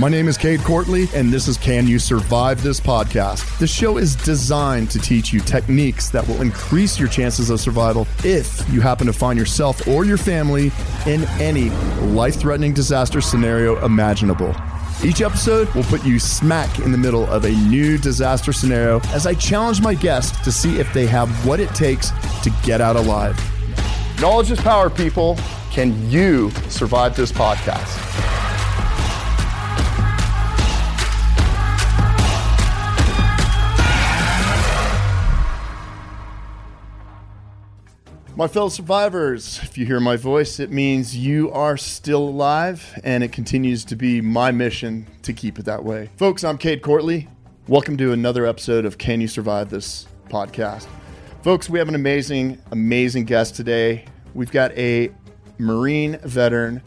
My name is Cade Courtley, and this is Can You Survive This Podcast? The show is designed to teach you techniques that will increase your chances of survival if you happen to find yourself or your family in any life threatening disaster scenario imaginable. Each episode will put you smack in the middle of a new disaster scenario as I challenge my guests to see if they have what it takes to get out alive. Knowledge is power, people. Can you survive this podcast? My fellow survivors, if you hear my voice, it means you are still alive, and it continues to be my mission to keep it that way. Folks, I'm Cade Courtley. Welcome to another episode of Can You Survive This podcast. Folks, we have an amazing, amazing guest today. We've got a Marine veteran,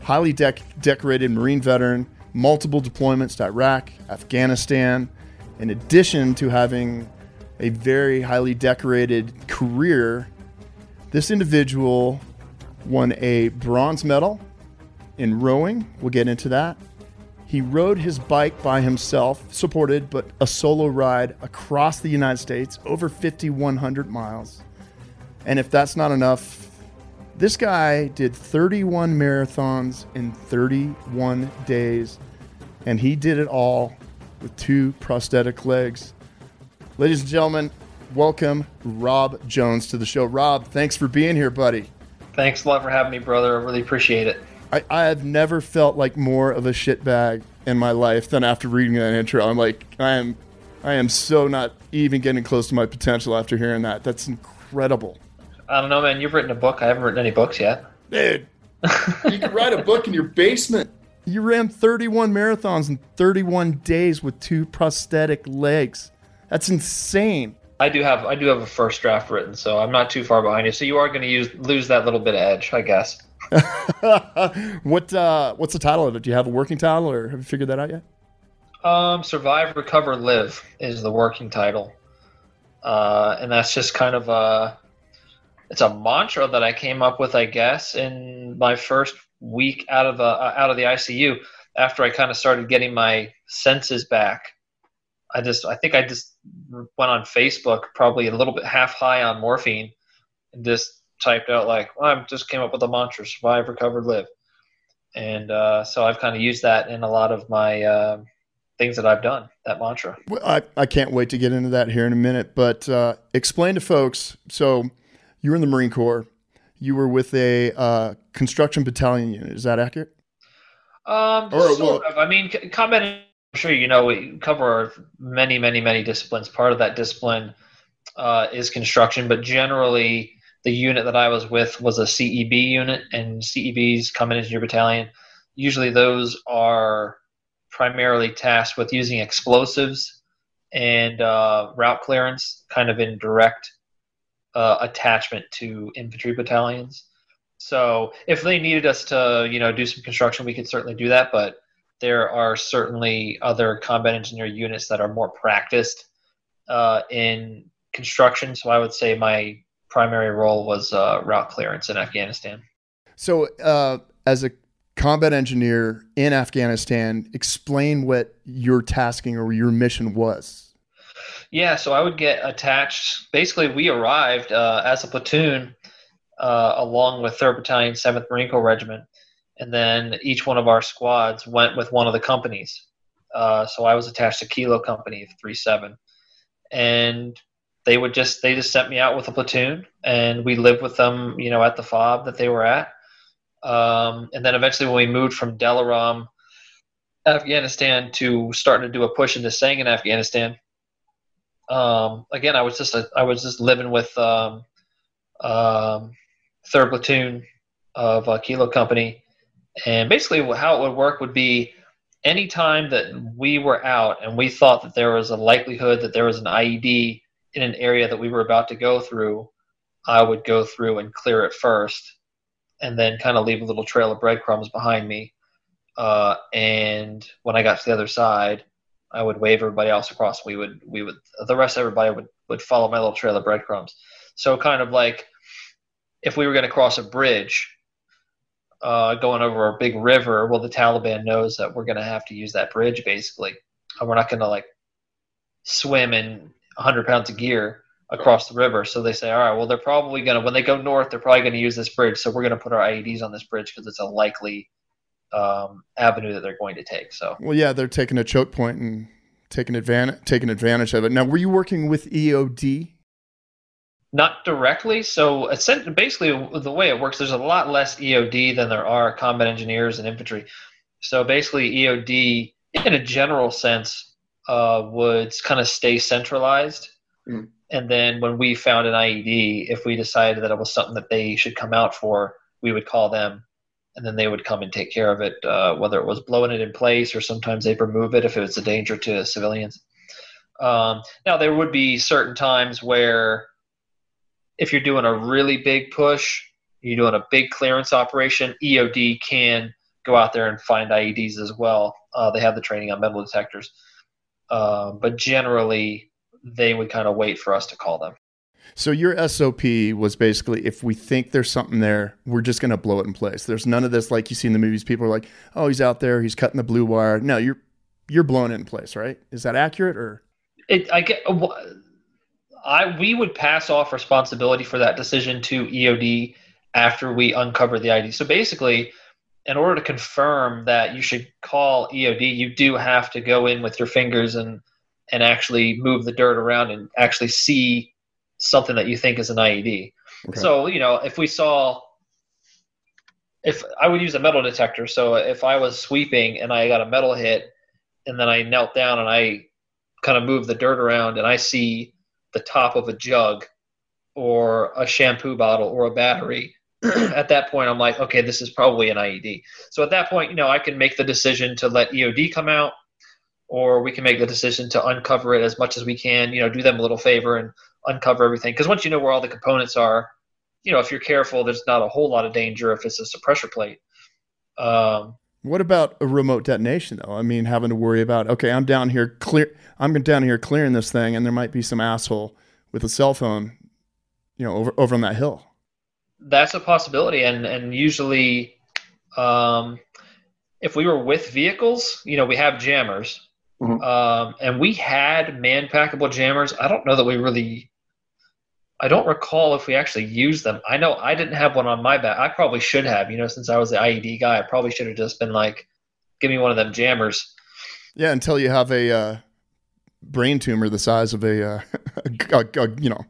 highly dec- decorated Marine veteran, multiple deployments to Iraq, Afghanistan, in addition to having a very highly decorated career this individual won a bronze medal in rowing. We'll get into that. He rode his bike by himself, supported, but a solo ride across the United States, over 5,100 miles. And if that's not enough, this guy did 31 marathons in 31 days, and he did it all with two prosthetic legs. Ladies and gentlemen, welcome Rob Jones to the show. Rob, thanks for being here, buddy. Thanks a lot for having me, brother. I really appreciate it. I, I have never felt like more of a shitbag in my life than after reading that intro. I'm like, I am, I am so not even getting close to my potential after hearing that. That's incredible. I don't know, man. You've written a book. I haven't written any books yet. Dude, you can write a book in your basement. You ran 31 marathons in 31 days with two prosthetic legs. That's insane. I do have I do have a first draft written, so I'm not too far behind you. So you are going to use lose that little bit of edge, I guess. what uh, what's the title of it? Do you have a working title, or have you figured that out yet? Um, survive, recover, live is the working title, uh, and that's just kind of a it's a mantra that I came up with, I guess, in my first week out of the uh, out of the ICU after I kind of started getting my senses back. I just I think I just went on Facebook probably a little bit half high on morphine and just typed out like well, I just came up with a mantra: survive, recover, live. And uh, so I've kind of used that in a lot of my uh, things that I've done. That mantra. Well, I I can't wait to get into that here in a minute. But uh, explain to folks. So you were in the Marine Corps. You were with a uh, construction battalion unit. Is that accurate? Um, or, sort well, of. I mean, combat. Sure you know we cover many, many, many disciplines. Part of that discipline uh, is construction, but generally the unit that I was with was a CEB unit, and CEBs come into your battalion. Usually, those are primarily tasked with using explosives and uh, route clearance, kind of in direct uh, attachment to infantry battalions. So, if they needed us to, you know, do some construction, we could certainly do that. But there are certainly other combat engineer units that are more practiced uh, in construction. So, I would say my primary role was uh, route clearance in Afghanistan. So, uh, as a combat engineer in Afghanistan, explain what your tasking or your mission was. Yeah, so I would get attached. Basically, we arrived uh, as a platoon uh, along with 3rd Battalion, 7th Marine Corps Regiment, and then each one of our squads went with one of the companies. Uh, so I was attached to Kilo Company Three Seven, and they would just they just sent me out with a platoon, and we lived with them, you know, at the fob that they were at. Um, and then eventually, when we moved from Delaram, Afghanistan, to starting to do a push into Sangin, Afghanistan, um, again, I was just a, I was just living with um, um, third platoon of uh, Kilo Company, and basically how it would work would be anytime that we were out and we thought that there was a likelihood that there was an IED in an area that we were about to go through, I would go through and clear it first, and then kind of leave a little trail of breadcrumbs behind me. Uh, and when I got to the other side, I would wave everybody else across. We would we would the rest of everybody would would follow my little trail of breadcrumbs. So kind of like if we were going to cross a bridge, uh, going over a big river, well, the Taliban knows that we're going to have to use that bridge basically, and we're not going to like swim in 100 pounds of gear across the river. So they say, all right, well, they're probably going to when they go north, they're probably going to use this bridge. So we're going to put our IEDs on this bridge because it's a likely um, avenue that they're going to take. So well, yeah, they're taking a choke point and taking advantage taking advantage of it. Now, were you working with EOD? Not directly. So basically, the way it works, there's a lot less EOD than there are combat engineers and infantry. So basically, EOD, in a general sense, uh, would kind of stay centralized. Mm. And then when we found an IED, if we decided that it was something that they should come out for, we would call them and then they would come and take care of it, uh, whether it was blowing it in place or sometimes they'd remove it if it was a danger to civilians. Um, now, there would be certain times where if you're doing a really big push, you're doing a big clearance operation, EOD can go out there and find IEDs as well. Uh, they have the training on metal detectors. Uh, but generally, they would kind of wait for us to call them. So your SOP was basically if we think there's something there, we're just going to blow it in place. There's none of this like you see in the movies. People are like, "Oh, he's out there, he's cutting the blue wire." No, you're you're blowing it in place, right? Is that accurate or? It, I get. I we would pass off responsibility for that decision to EOD after we uncover the ID. So basically, in order to confirm that you should call EOD, you do have to go in with your fingers and and actually move the dirt around and actually see something that you think is an IED. Okay. So, you know, if we saw, if I would use a metal detector. So if I was sweeping and I got a metal hit and then I knelt down and I kind of moved the dirt around and I see the top of a jug or a shampoo bottle or a battery, at that point I'm like, okay, this is probably an IED. So at that point, you know, I can make the decision to let EOD come out or we can make the decision to uncover it as much as we can, you know, do them a little favor and uncover everything. Because once you know where all the components are, you know, if you're careful, there's not a whole lot of danger if it's a pressure plate. Um, what about a remote detonation though? I mean, having to worry about okay, I'm down here clear, I'm down here clearing this thing, and there might be some asshole with a cell phone, you know, over over on that hill. That's a possibility, and and usually, um, if we were with vehicles, you know, we have jammers, Mm-hmm. Um, and we had man packable jammers. I don't know that we really. I don't recall if we actually used them. I know I didn't have one on my back. I probably should have. You know, since I was the IED guy, I probably should have just been like, "Give me one of them jammers." Yeah, until you have a uh, brain tumor the size of a, uh, a, a, you know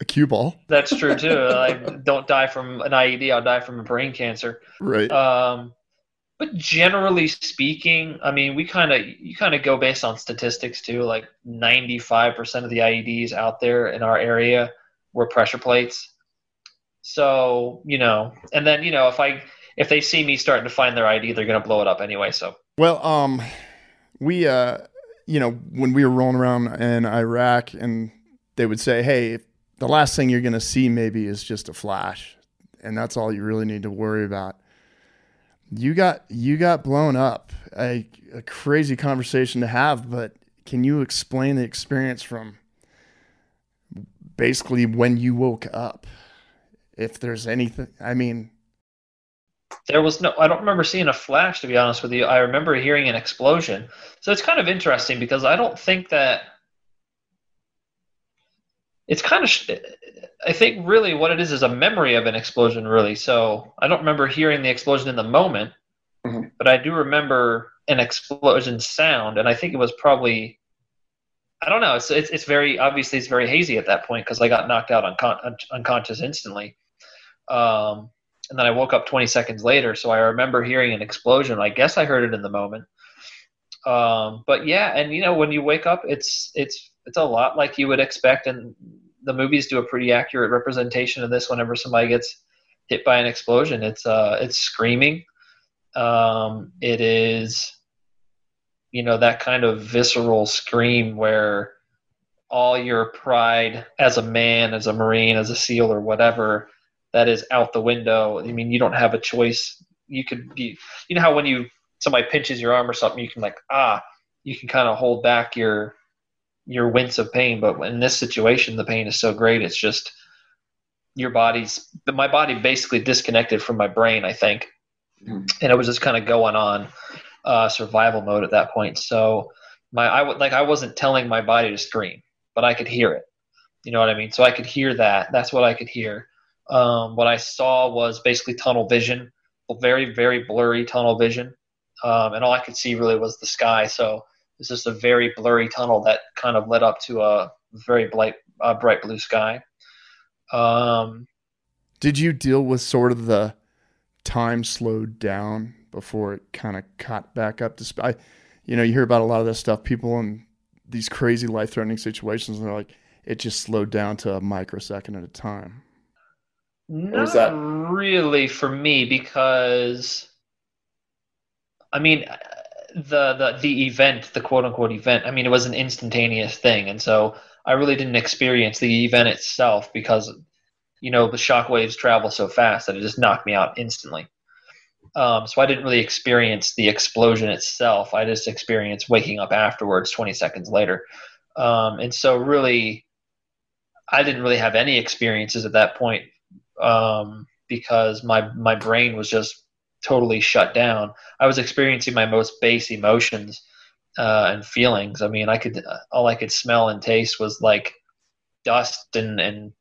a cue ball. That's true too. I don't die from an IED. I'll die from a brain cancer. Right. Um, but generally speaking, I mean, we kind of you kind of go based on statistics too. Like ninety five percent of the IEDs out there in our area were pressure plates. So you know, and then you know, if I if they see me starting to find their ID, they're going to blow it up anyway. So well, um, we uh, you know, when we were rolling around in Iraq, and they would say, hey, the last thing you're going to see maybe is just a flash, and that's all you really need to worry about you got you got blown up. A, a crazy conversation to have, but can you explain the experience from basically when you woke up? If there's anything, I mean, there was no. I don't remember seeing a flash to be honest with you. I remember hearing an explosion. So it's kind of interesting because I don't think that it's kind of I think really what it is is a memory of an explosion really. So I don't remember hearing the explosion in the moment, mm-hmm. but I do remember an explosion sound, and I think it was probably I don't know. It's it's, it's very obviously it's very hazy at that point because I got knocked out uncon- unconscious instantly. Um, and then I woke up 20 seconds later, so I remember hearing an explosion. I guess I heard it in the moment. Um, but yeah, and you know when you wake up, it's it's it's a lot like you would expect, and the movies do a pretty accurate representation of this. Whenever somebody gets hit by an explosion, it's uh it's screaming. Um, it is you know that kind of visceral scream where all your pride as a man, as a marine, as a seal, or whatever that is out the window. I mean, you don't have a choice. You could be, you know how when you somebody pinches your arm or something, you can like ah, you can kind of hold back your your wince of pain. But in this situation, the pain is so great, it's just your body's. My body basically disconnected from my brain, I think, mm. and it was just kind of going on uh, survival mode at that point. So my I would like I wasn't telling my body to scream, but I could hear it. You know what I mean? So I could hear that. That's what I could hear. Um, what I saw was basically tunnel vision, very very blurry tunnel vision um, and all I could see really was the sky. So it's just a very blurry tunnel that kind of led up to a very bright, uh, bright blue sky. Um, Did you deal with sort of the time slowed down before it kind of caught back up to speed? I, you know, you hear about a lot of this stuff. People in these crazy life threatening situations, and they're like, it just slowed down to a microsecond at a time. Not really for me because I mean, uh, the the the event, the quote unquote event. I mean, it was an instantaneous thing, and so I really didn't experience the event itself because you know the shock waves travel so fast that it just knocked me out instantly. Um, so I didn't really experience the explosion itself. I just experienced waking up afterwards, 20 seconds later. Um, and so really, I didn't really have any experiences at that point um, because my my brain was just totally shut down. I was experiencing my most base emotions uh, and feelings. I mean, I could all I could smell and taste was like dust and and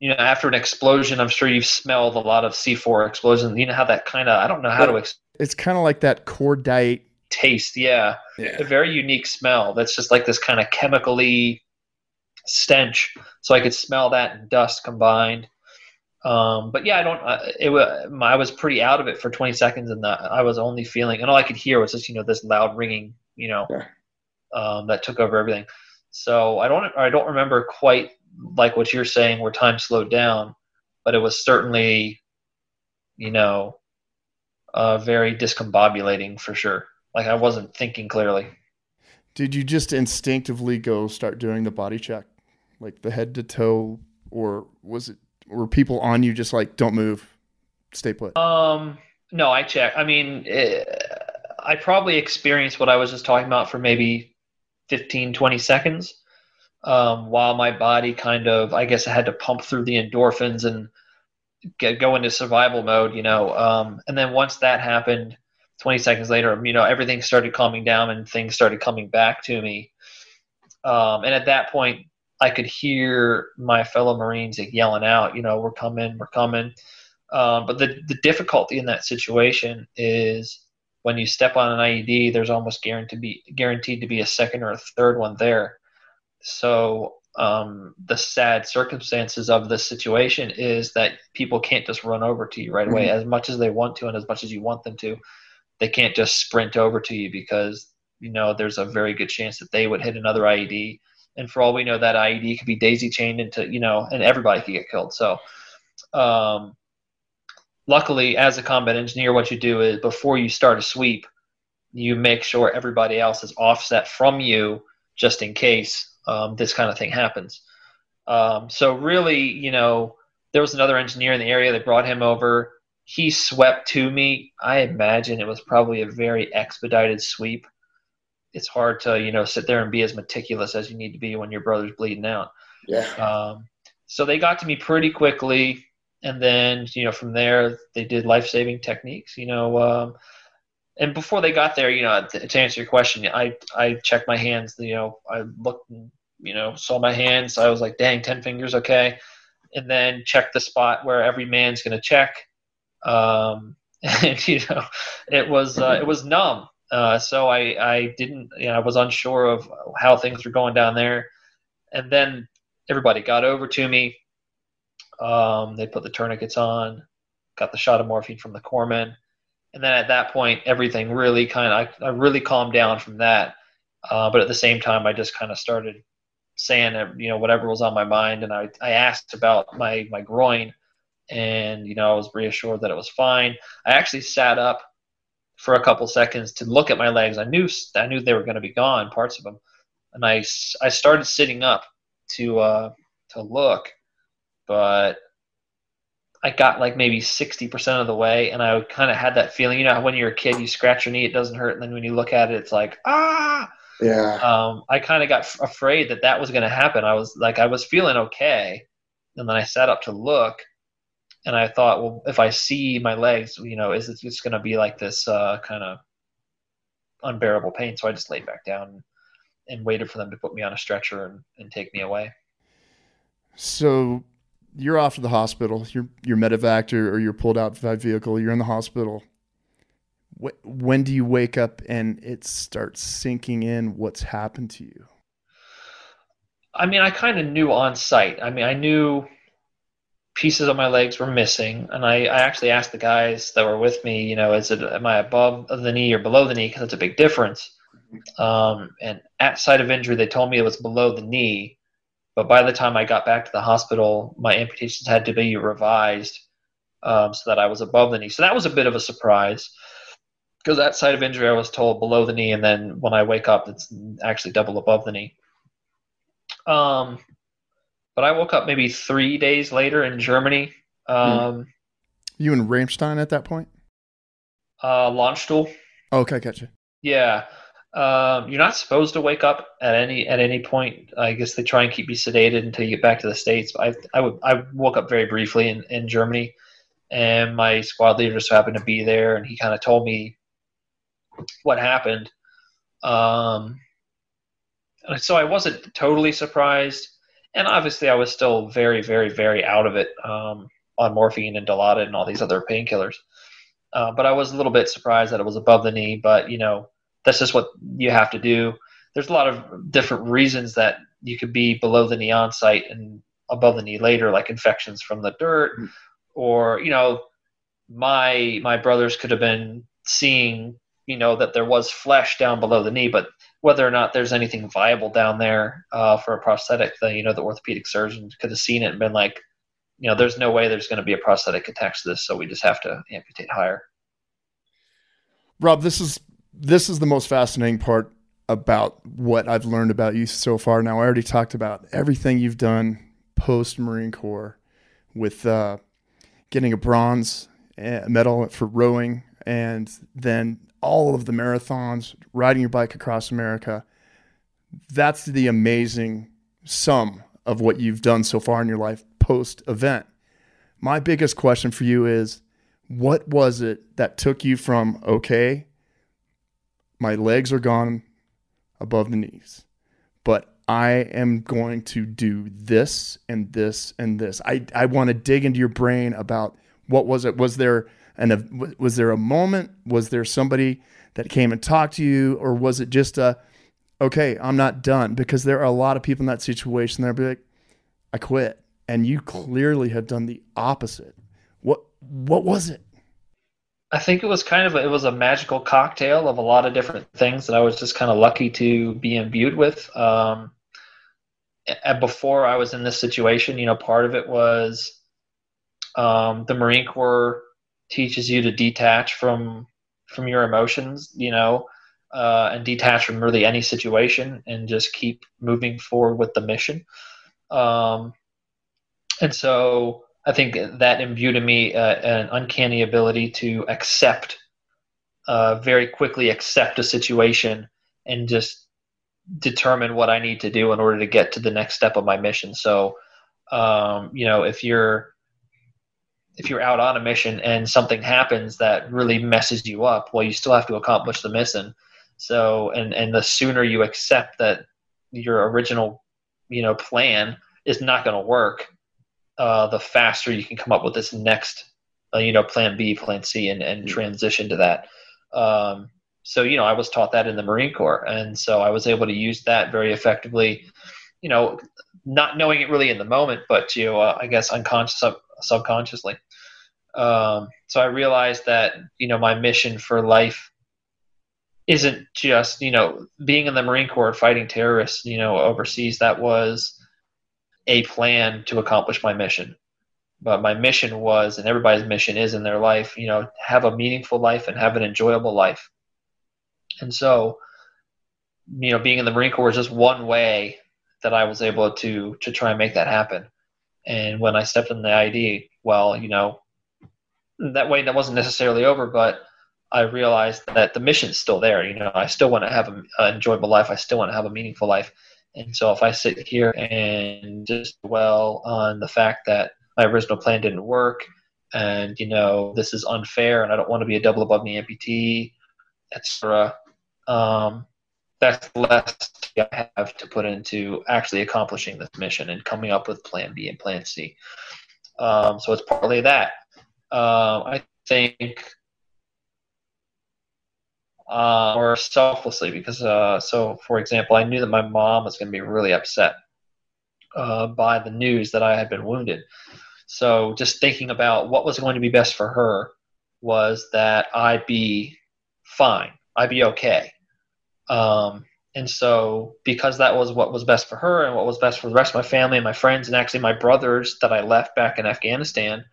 you know after an explosion, I'm sure you've smelled a lot of C4 explosions. You know how that kind of I don't know how to. Ex- it's kind of like that cordite taste. Yeah. yeah, a very unique smell. That's just like this kind of chemically stench. So I could smell that and dust combined. Um, but yeah, I don't. Uh, it was I was pretty out of it for 20 seconds, and the, I was only feeling, and all I could hear was just you know this loud ringing, you know, yeah. um, that took over everything. So I don't I don't remember quite like what you're saying where time slowed down, but it was certainly, you know, uh, very discombobulating for sure. Like I wasn't thinking clearly. Did you just instinctively go start doing the body check, like the head to toe, or was it were people on you just like don't move, stay put? Um, no, I check. I mean, it, eh, I probably experienced what I was just talking about for maybe 15, 20 seconds. Um, while my body kind of, I guess, I had to pump through the endorphins and get go into survival mode, you know. Um, and then once that happened, 20 seconds later, you know, everything started calming down and things started coming back to me. Um, and at that point, I could hear my fellow Marines yelling out, you know, we're coming, we're coming. Um, but the, the difficulty in that situation is when you step on an IED, there's almost guaranteed to be guaranteed to be a second or a third one there. So um, the sad circumstances of this situation is that people can't just run over to you right away mm-hmm. as much as they want to and as much as you want them to. They can't just sprint over to you because you know there's a very good chance that they would hit another IED and for all we know, that IED could be daisy chained into you know, and everybody could get killed. So, um, luckily, as a combat engineer, what you do is before you start a sweep, you make sure everybody else is offset from you just in case um, this kind of thing happens. Um, so really, you know, there was another engineer in the area. They brought him over. He swept to me. I imagine it was probably a very expedited sweep it's hard to you know sit there and be as meticulous as you need to be when your brother's bleeding out. Yeah. Um, so they got to me pretty quickly, and then you know from there they did life saving techniques. You know, um, and before they got there, you know, to, to, answer your question, I I checked my hands. You know, I looked and you know, saw my hands. I was like, dang, 10 fingers, okay. And then checked the spot where every man's to check. Um, and, you know, it was, uh, it was numb. Uh, so I, I didn't, you know, I was unsure of how things were going down there. And then everybody got over to me. Um, they put the tourniquets on, got the shot of morphine from the corpsman. And then at that point, everything really kind of, I, I really calmed down from that. Uh, but at the same time, I just kind of started saying, you know, whatever was on my mind. And I, I asked about my, my groin and, you know, I was reassured that it was fine. I actually sat up for a couple seconds to look at my legs. I knew, I knew they were going to be gone, parts of them. And I, I started sitting up to, uh, to look, but I got like maybe 60% of the way and I kind of had that feeling, you know, when you're a kid, you scratch your knee, it doesn't hurt. And then when you look at it, it's like, ah, yeah. Um, I kind of got f- afraid that that was going to happen. I was like, I was feeling okay, and then I sat up to look, and I thought, well, if I see my legs, you know, is it just going to be like this uh, kind of unbearable pain? So I just laid back down and waited for them to put me on a stretcher and, and take me away. So you're off to the hospital. You're you're medevaced or you're pulled out by vehicle. You're in the hospital when do you wake up and it starts sinking in what's happened to you? I mean, I kind of knew on site. I mean, I knew pieces of my legs were missing, and I, I actually asked the guys that were with me, you know, is it am I above the knee or below the knee? Because it's a big difference. Um, and at site of injury, they told me it was below the knee, but by the time I got back to the hospital, my amputations had to be revised um, so that I was above the knee. So that was a bit of a surprise because that side of injury I was told below the knee, and then when I wake up, it's actually double above the knee. Um, but I woke up maybe three days later in Germany. Hmm. Um, you in Ramstein at that point? Uh, Landstuhl. Okay, gotcha. Yeah. Um, you're not supposed to wake up at any at any point. I guess they try and keep you sedated until you get back to the states. I I, would, I woke up very briefly in, in Germany, and my squad leader just happened to be there, and he kind of told me what happened. Um, so I wasn't totally surprised, and obviously I was still very, very, very out of it um, on morphine and Dilaudid and all these other painkillers. Uh, but I was a little bit surprised that it was above the knee. But you know, that's just what you have to do. There's a lot of different reasons that you could be below the knee on site and above the knee later, like infections from the dirt, mm. or you know, my my brothers could have been seeing you know that there was flesh down below the knee, but whether or not there's anything viable down there uh, for a prosthetic, the you know the orthopedic surgeon could have seen it and been like, you know, there's no way there's going to be a prosthetic attached to this, so we just have to amputate higher. Rob, this is this is the most fascinating part about what I've learned about you so far. Now, I already talked about everything you've done post Marine Corps with uh, getting a bronze eh, medal for rowing and then all of the marathons, riding your bike across America. That's the amazing sum of what you've done so far in your life post event. My biggest question for you is what was it that took you from, okay, my legs are gone above the knees, but I am going to do this and this and this? I, I want to dig into your brain about what was it? Was there and was there a moment? Was there somebody that came and talked to you, or was it just a, okay, I'm not done? Because there are a lot of people in that situation that be like, I quit, and you clearly have done the opposite. What what was it? I think it was kind of a, it was a magical cocktail of a lot of different things that I was just kind of lucky to be imbued with. Um, and before I was in this situation, you know, part of it was um, the Marine Corps teaches you to detach from from your emotions, you know, uh, and detach from really any situation and just keep moving forward with the mission. Um, and so I think that imbued in me uh, an uncanny ability to accept, uh, very quickly accept a situation and just determine what I need to do in order to get to the next step of my mission. So, um, you know, if you're if you're out on a mission and something happens that really messes you up, well, you still have to accomplish the mission. So, and and the sooner you accept that your original you know plan is not going to work, uh, the faster you can come up with this next uh, you know plan B, plan C, and and transition to that. Um, so you know I was taught that in the Marine Corps, and so I was able to use that very effectively. You know, not knowing it really in the moment, but you know, uh, I guess unconscious sub- subconsciously. Um, so I realized that you know my mission for life isn't just you know being in the Marine Corps fighting terrorists you know overseas. That was a plan to accomplish my mission. But my mission was, and everybody's mission is in their life, you know, have a meaningful life and have an enjoyable life. And so, you know, being in the Marine Corps was just one way that I was able to to try and make that happen. And when I stepped in the ID, well, you know, that way that wasn't necessarily over, but I realized that the mission's still there. You know, I still want to have an enjoyable life. I still want to have a meaningful life. And so if I sit here and just dwell on the fact that my original plan didn't work and, you know, this is unfair and I don't want to be a double above me amputee, etc., um, that's less I have to put into actually accomplishing this mission and coming up with plan B and plan C. Um, so it's partly that. Uh, I think uh, or selflessly because uh, so for example i knew that my mom was going to be really upset uh, by the news that i had been wounded. So just thinking about what was going to be best for her was that i'd be fine i'd be okay. Um, and so because that was what was best for her and what was best for the rest of my family and my friends and actually my brothers that i left back in afghanistan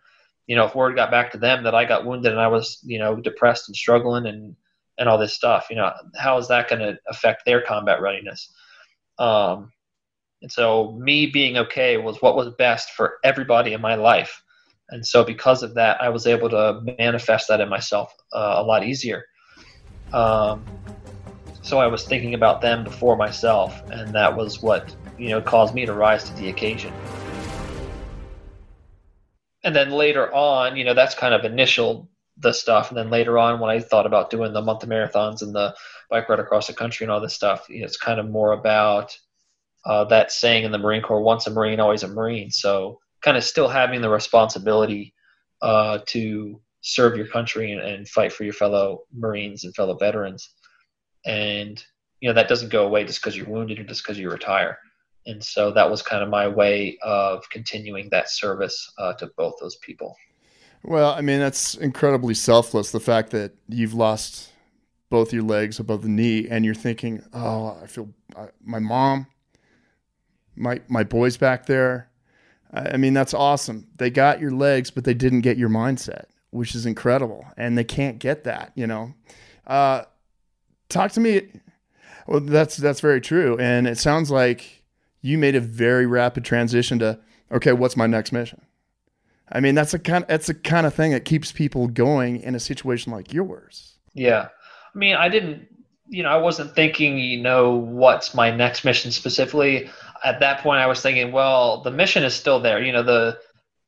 you know if word got back to them that i got wounded and i was you know depressed and struggling and and all this stuff. You know, how is that going to affect their combat readiness? Um, and so, me being okay was what was best for everybody in my life. And so, because of that, I was able to manifest that in myself uh, a lot easier. Um, so, I was thinking about them before myself, and that was what you know caused me to rise to the occasion. And then later on, you know, that's kind of initial the stuff. And then later on, when I thought about doing the month of marathons and the bike ride across the country and all this stuff, it's kind of more about uh, that saying in the Marine Corps: "Once a Marine, always a Marine." So, kind of still having the responsibility uh, to serve your country and, and, fight for your fellow Marines and fellow veterans. And you know that doesn't go away just because you're wounded or just because you retire. And so that was kind of my way of continuing that service uh, to both those people. Well, I mean, that's incredibly selfless. The fact that you've lost both your legs above the knee and you're thinking, oh, I feel I, my mom, my, my boys back there. I, I mean, that's awesome. They got your legs, but they didn't get your mindset, which is incredible. And they can't get that, you know. Uh, talk to me. Well, that's, that's very true. And it sounds like you made a very rapid transition to, okay, what's my next mission? I mean, that's a kind that's the kind of thing that keeps people going in a situation like yours. Yeah. I mean, I didn't, you know, I wasn't thinking, you know, what's my next mission specifically. At that point, I was thinking, well, the mission is still there. You know, the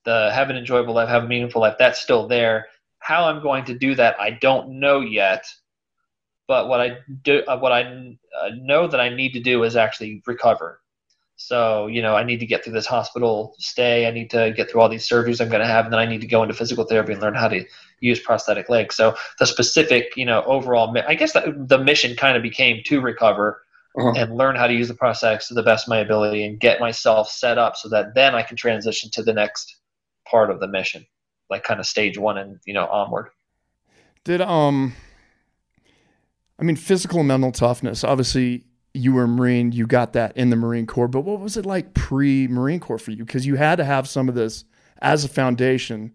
the have an enjoyable life, have a meaningful life, that's still there. How I'm going to do that, I don't know yet. But what I do, uh, what I uh, know that I need to do is actually recover. So, you know, I need to get through this hospital stay. I need to get through all these surgeries I'm going to have, and then I need to go into physical therapy and learn how to use prosthetic legs. So, the specific, you know, overall, I guess the mission kind of became to recover uh-huh. and learn how to use the prosthetics to the best of my ability and get myself set up so that then I can transition to the next part of the mission, like kind of stage one and, you know, onward. Did, um, I mean, physical and mental toughness, obviously, you were a Marine, you got that in the Marine Corps, but what was it like pre Marine Corps for you? Because you had to have some of this as a foundation.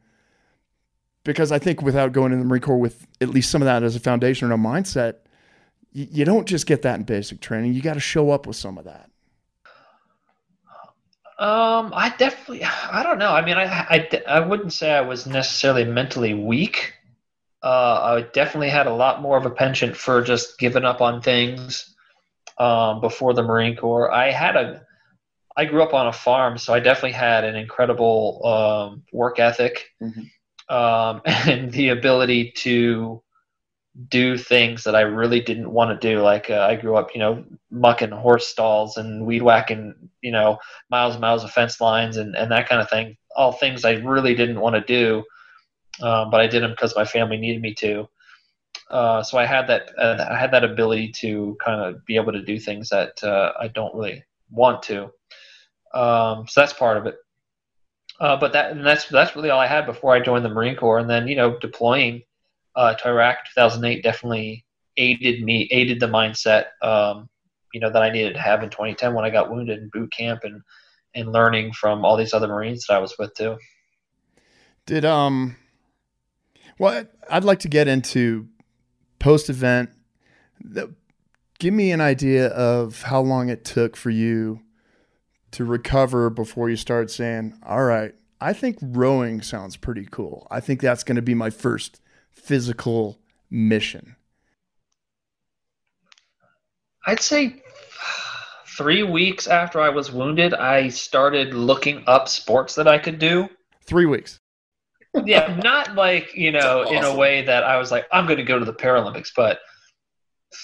Because I think without going in the Marine Corps with at least some of that as a foundation or a mindset, you, you don't just get that in basic training. You got to show up with some of that. Um, I definitely, I don't know. I mean, I, I, I wouldn't say I was necessarily mentally weak. Uh, I definitely had a lot more of a penchant for just giving up on things um, before the Marine Corps. I had a, I grew up on a farm, so I definitely had an incredible um, work ethic mm-hmm. um, and the ability to do things that I really didn't want to do. Like uh, I grew up, you know, mucking horse stalls and weed whacking, you know, miles and miles of fence lines and, and that kind of thing. All things I really didn't want to do, um, but I did them because my family needed me to. Uh, so I had that uh, I had that ability to kind of be able to do things that uh, I don't really want to. Um, so that's part of it. Uh, but that and that's that's really all I had before I joined the Marine Corps, and then you know deploying uh, to Iraq 2008 definitely aided me, aided the mindset, um, you know, that I needed to have in 2010 when I got wounded in boot camp and and learning from all these other Marines that I was with too. Did um, well, I'd like to get into post event. Give me an idea of how long it took for you to recover before you start saying, "All right, I think rowing sounds pretty cool. I think that's going to be my first physical mission? I'd say three weeks after I was wounded, I started looking up sports that I could do. Three weeks. Yeah, not like, you know, awesome. in a way that I was like, I'm going to go to the Paralympics, but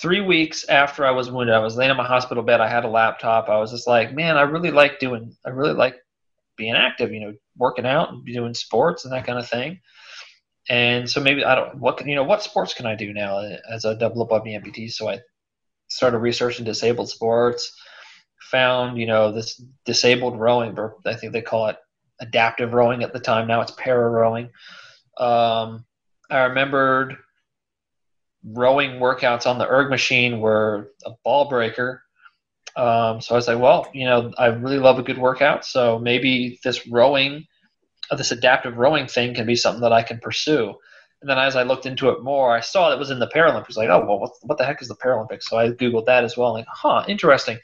three weeks after I was wounded, I was laying in my hospital bed. I had a laptop. I was just like, man, I really like doing, I really like being active, you know, working out and doing sports and that kind of thing and so maybe I don't what can you know what sports can I do now as a double above knee amputee? So I started researching disabled sports, found you know this disabled rowing, I think they call it adaptive rowing at the time. Now it's para rowing. Um, I remembered rowing workouts on the erg machine were a ball breaker. Um, so I was like, well, you know, I really love a good workout, so maybe this rowing this adaptive rowing thing can be something that I can pursue. And then as I looked into it more, I saw that it was in the Paralympics. Like, oh, well, what, what the heck is the Paralympics? So I Googled that as well. Like, huh, interesting.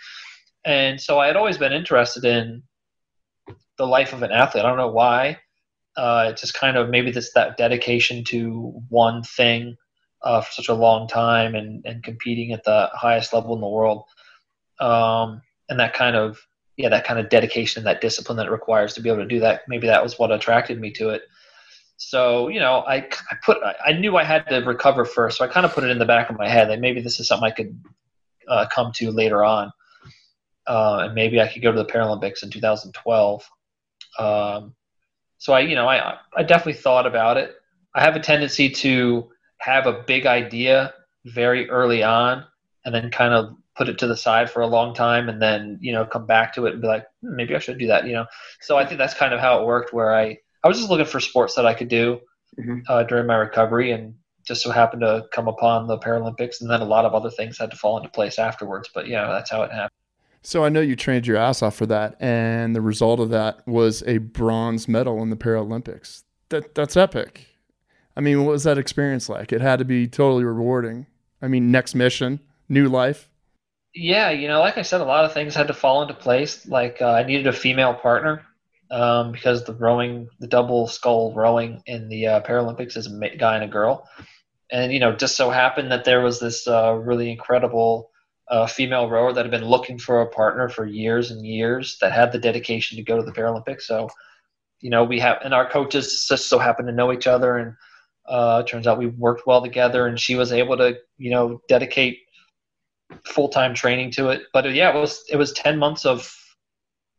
And so I had always been interested in the life of an athlete. I don't know why. Uh, it's just kind of maybe that dedication to one thing uh, for such a long time and, and competing at the highest level in the world. Um, and that kind of yeah, that kind of dedication and that discipline that it requires to be able to do that. Maybe that was what attracted me to it. So, you know, I, I put, I knew I had to recover first. So I kind of put it in the back of my head that maybe this is something I could uh, come to later on. Uh, and maybe I could go to the Paralympics in 2012. Um, so I, you know, I, I definitely thought about it. I have a tendency to have a big idea very early on and then kind of put it to the side for a long time and then you know come back to it and be like hmm, maybe i should do that you know so i think that's kind of how it worked where i i was just looking for sports that i could do mm-hmm. uh, during my recovery and just so happened to come upon the paralympics and then a lot of other things had to fall into place afterwards but yeah that's how it happened so i know you trained your ass off for that and the result of that was a bronze medal in the paralympics. That that's epic. I mean what was that experience like? It had to be totally rewarding. I mean next mission new life. Yeah, you know, like I said, a lot of things had to fall into place. Like uh, I needed a female partner um, because the rowing, the double scull rowing in the uh, Paralympics is a guy and a girl, and you know, just so happened that there was this uh, really incredible uh, female rower that had been looking for a partner for years and years that had the dedication to go to the Paralympics. So, you know, we have and our coaches just so happened to know each other, and uh, turns out we worked well together, and she was able to, you know, dedicate full time training to it. But uh, yeah, it was it was ten months of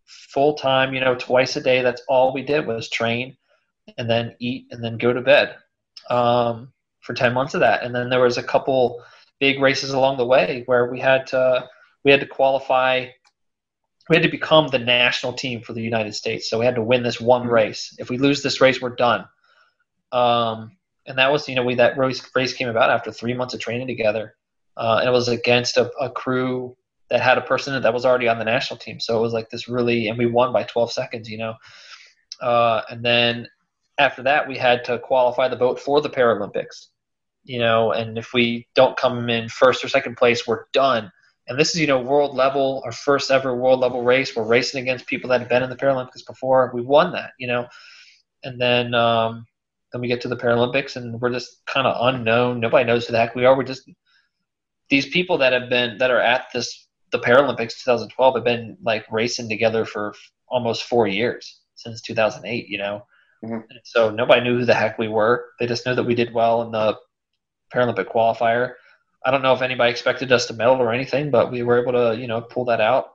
full time. You know, twice a day. That's all we did was train, and then eat, and then go to bed um, for ten months of that. And then there was a couple big races along the way where we had to we had to qualify. We had to become the national team for the United States. So we had to win this one mm-hmm. race. If we lose this race, we're done. Um, and that was, you know, we that race race came about after three months of training together uh, and it was against a, a, crew that had a person that was already on the national team. So it was like this really, and we won by 12 seconds, you know. Uh, and then after that, we had to qualify the boat for the Paralympics, you know. And if we don't come in first or second place, we're done. And this is, you know, world level, our first ever world level race. We're racing against people that have been in the Paralympics before. We've won that, you know. And then, um, then we get to the Paralympics, and we're just kind of unknown. Nobody knows who the heck we are. We're just these people that have been that are at this the Paralympics 2012 have been like racing together for almost four years since 2008. You know, mm-hmm. so nobody knew who the heck we were. They just knew that we did well in the Paralympic qualifier. I don't know if anybody expected us to medal or anything, but we were able to, you know, pull that out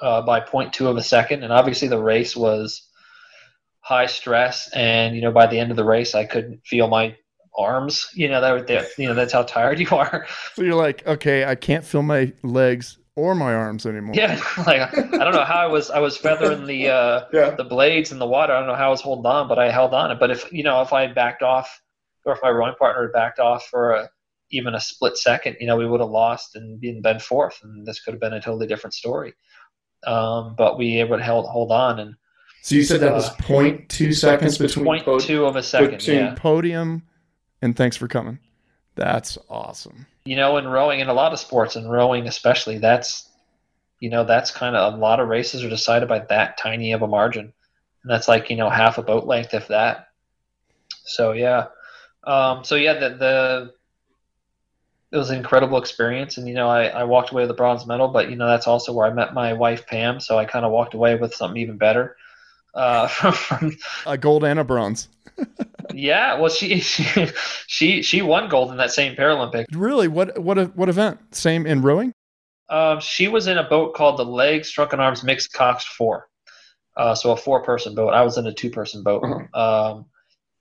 uh, by 0.2 of a second. And obviously, the race was high stress, and you know, by the end of the race, I couldn't feel my arms. You know, that, that you know, that's how tired you are. So you're like, okay, I can't feel my legs or my arms anymore. Yeah, like I don't know how I was I was feathering the uh, yeah. the blades in the water. I don't know how I was holding on, but I held on. But if you know if I had backed off, or if my rowing partner had backed off for a, even a split second, you know, we would have lost and been been fourth, and this could have been a totally different story. Um, but we able to hold hold on and. So you said that was uh, 0.2 seconds between point pod- two of a second between yeah. podium and thanks for coming. That's awesome. You know, in rowing, in a lot of sports, and rowing especially, that's you know that's kind of a lot of races are decided by that tiny of a margin, and that's like you know half a boat length, if that. So yeah, um, so yeah, the, the it was an incredible experience, and you know I, I walked away with a bronze medal, but you know that's also where I met my wife Pam, so I kind of walked away with something even better. Uh, from, a gold and a bronze. yeah, well, she, she she she won gold in that same Paralympic. Really? What what what event? Same in rowing? Um, she was in a boat called the Legs Trunk and Arms Mixed Coxed Four, uh, so a four person boat. I was in a two person boat, uh-huh. um,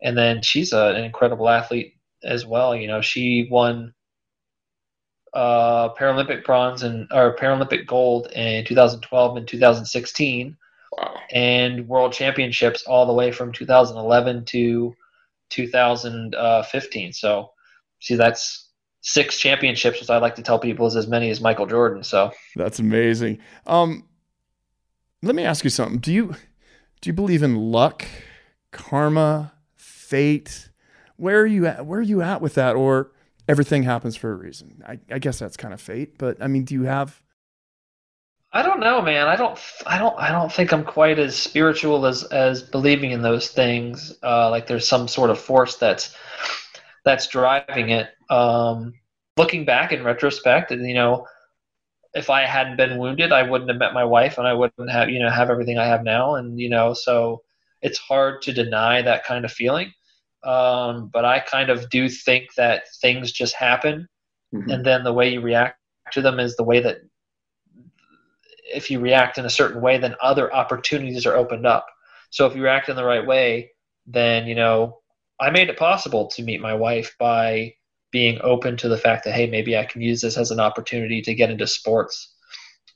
and then she's a, an incredible athlete as well. You know, she won uh, Paralympic bronze and or Paralympic gold in 2012 and 2016 and world championships all the way from 2011 to 2015. So, see, that's six championships, which I like to tell people is as many as Michael Jordan. So that's amazing. Um, let me ask you something. Do you do you believe in luck, karma, fate? Where are you at? Where are you at with that? Or everything happens for a reason? I, I guess that's kind of fate. But I mean, do you have I don't know, man. I don't. I don't. I don't think I'm quite as spiritual as as believing in those things. Uh, like there's some sort of force that's that's driving it. Um, looking back in retrospect, and you know, if I hadn't been wounded, I wouldn't have met my wife, and I wouldn't have you know have everything I have now. And you know, so it's hard to deny that kind of feeling. Um, but I kind of do think that things just happen, mm-hmm. and then the way you react to them is the way that if you react in a certain way, then other opportunities are opened up. So if you react in the right way, then you know I made it possible to meet my wife by being open to the fact that hey, maybe I can use this as an opportunity to get into sports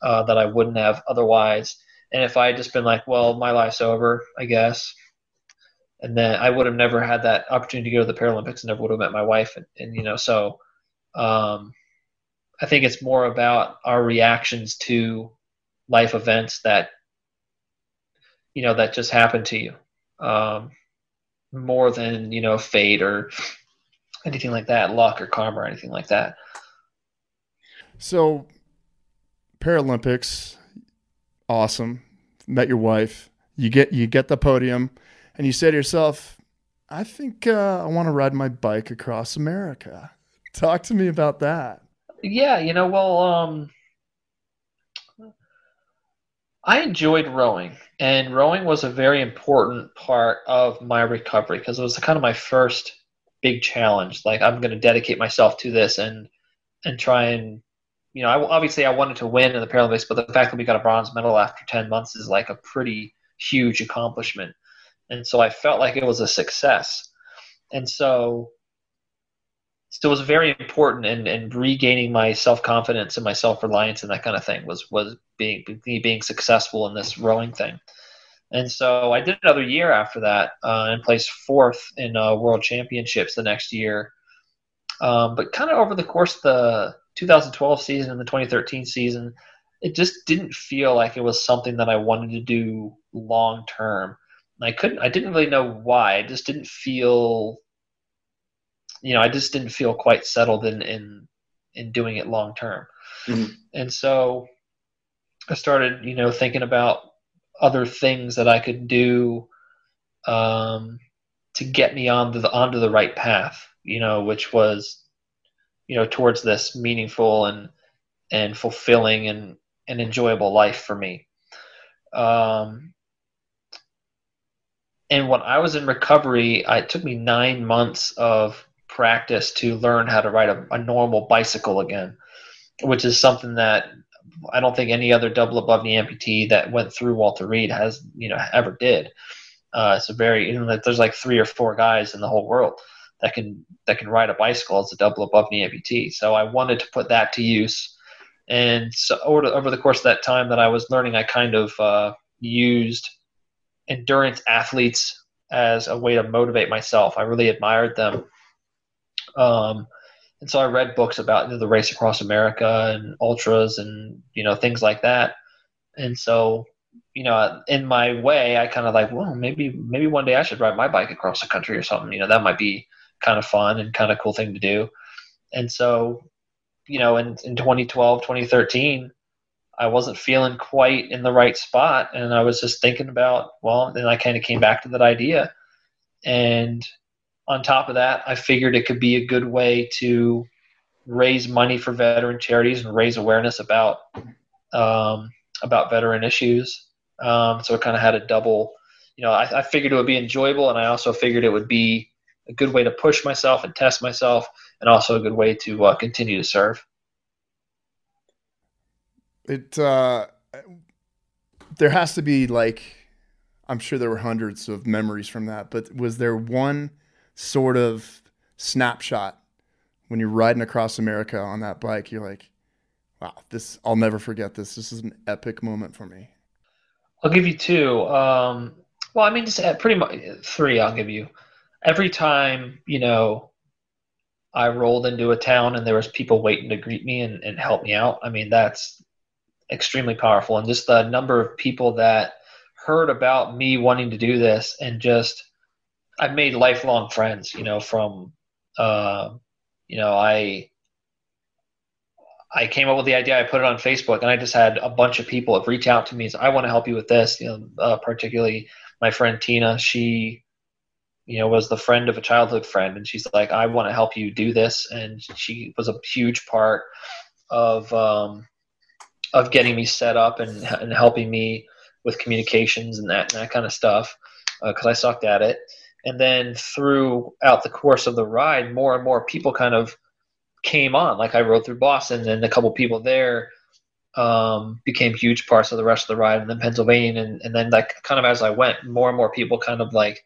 uh, that I wouldn't have otherwise. And if I had just been like, well, my life's over, I guess, and then I would have never had that opportunity to go to the Paralympics and never would have met my wife. And, and you know, so um, I think it's more about our reactions to life events that you know that just happen to you um, more than you know fate or anything like that luck or karma or anything like that. So paralympics awesome. Met your wife. You get you get the podium and you say to yourself i think uh, i want to ride my bike across america talk to me about that yeah you know well um I enjoyed rowing, and rowing was a very important part of my recovery because it was kind of my first big challenge. Like I'm going to dedicate myself to this and and try and you know, I, obviously I wanted to win in the Paralympics, but the fact that we got a bronze medal after 10 months is like a pretty huge accomplishment. And so I felt like it was a success. And so so it was very important and and regaining my self confidence and my self reliance and that kind of thing was was being being successful in this rowing thing. And so I did another year after that uh, and placed fourth in uh, world championships the next year. Um, but kind of over the course of the 2012 season and the 2013 season, it just didn't feel like it was something that I wanted to do long term. I couldn't, I didn't really know why. I just didn't feel you know, I just didn't feel quite settled in in in doing it long term. Mm-hmm. And so I started, you know, thinking about other things that I could do um, to get me onto the onto the right path, you know, which was, you know, towards this meaningful and and fulfilling and an enjoyable life for me. Um, and when I was in recovery, I, it took me nine months of practice to learn how to ride a, a normal bicycle again, which is something that I don't think any other double above knee amputee that went through Walter Reed has, you know, ever did. Uh, it's a very, you know, there's like three or four guys in the whole world that can that can ride a bicycle as a double above knee amputee. So I wanted to put that to use. And so over, over the course of that time that I was learning, I kind of uh, used endurance athletes as a way to motivate myself. I really admired them. Um, and so I read books about you know, the race across America and ultras and you know things like that. And so, you know, in my way, I kind of like, well, maybe maybe one day I should ride my bike across the country or something. You know, that might be kind of fun and kind of cool thing to do. And so, you know, in, in 2012, 2013, I wasn't feeling quite in the right spot. And I was just thinking about, well, then I kind of came back to that idea. And on top of that, I figured it could be a good way to raise money for veteran charities and raise awareness about um, about veteran issues. Um, so it kind of had a double, you know, I, I, figured it would be enjoyable, and I also figured it would be a good way to push myself and test myself, and also a good way to uh, continue to serve. It uh, there has to be like, I'm sure there were hundreds of memories from that, but was there one? sort of snapshot when you're riding across America on that bike. You're like, wow, this, I'll never forget this. This is an epic moment for me. I'll give you two. Um, well, I mean, just uh, pretty much three. I'll give you. Every time, you know, I rolled into a town and there was people waiting to greet me and, and help me out. I mean, that's extremely powerful. And just the number of people that heard about me wanting to do this and just I've made lifelong friends, you know, from, uh, you know, I, I came up with the idea. I put it on Facebook, and I just had a bunch of people have reached out to me. So I want to help you with this. You know, uh, particularly my friend Tina. She, you know, was the friend of a childhood friend, and she's like, "I want to help you do this." And she was a huge part of um, of getting me set up and and helping me with communications and that and that kind of stuff because uh, I sucked at it. And then throughout the course of the ride, more and more people kind of came on. Like I rode through Boston, and a couple people there um, became huge parts of the rest of the ride, and then Pennsylvania, and, and then like kind of as I went, more and more people kind of like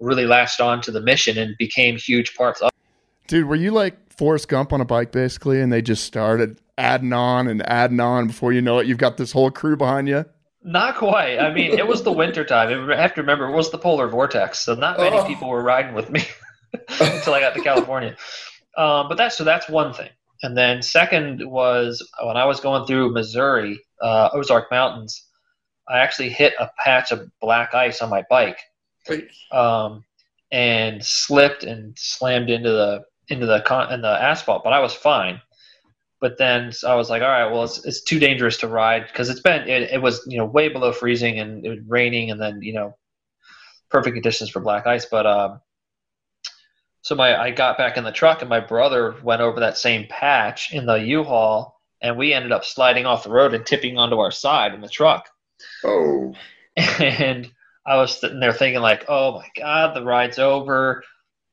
really latched on to the mission and became huge parts of. Dude, were you like Forrest Gump on a bike basically, and they just started adding on and adding on before you know it, you've got this whole crew behind you? Not quite. I mean, it was the winter time. I have to remember it was the polar vortex, so not many oh. people were riding with me until I got to California. Um, but that's so that's one thing. And then second was when I was going through Missouri, uh, Ozark Mountains. I actually hit a patch of black ice on my bike, um, and slipped and slammed into the into the con- in the asphalt. But I was fine. But then I was like, all right, well, it's, it's too dangerous to ride because it's been it, it, was you know way below freezing and it was raining and then you know perfect conditions for black ice. But um, so my I got back in the truck and my brother went over that same patch in the U-Haul and we ended up sliding off the road and tipping onto our side in the truck. Oh. And I was sitting there thinking like, oh my god, the ride's over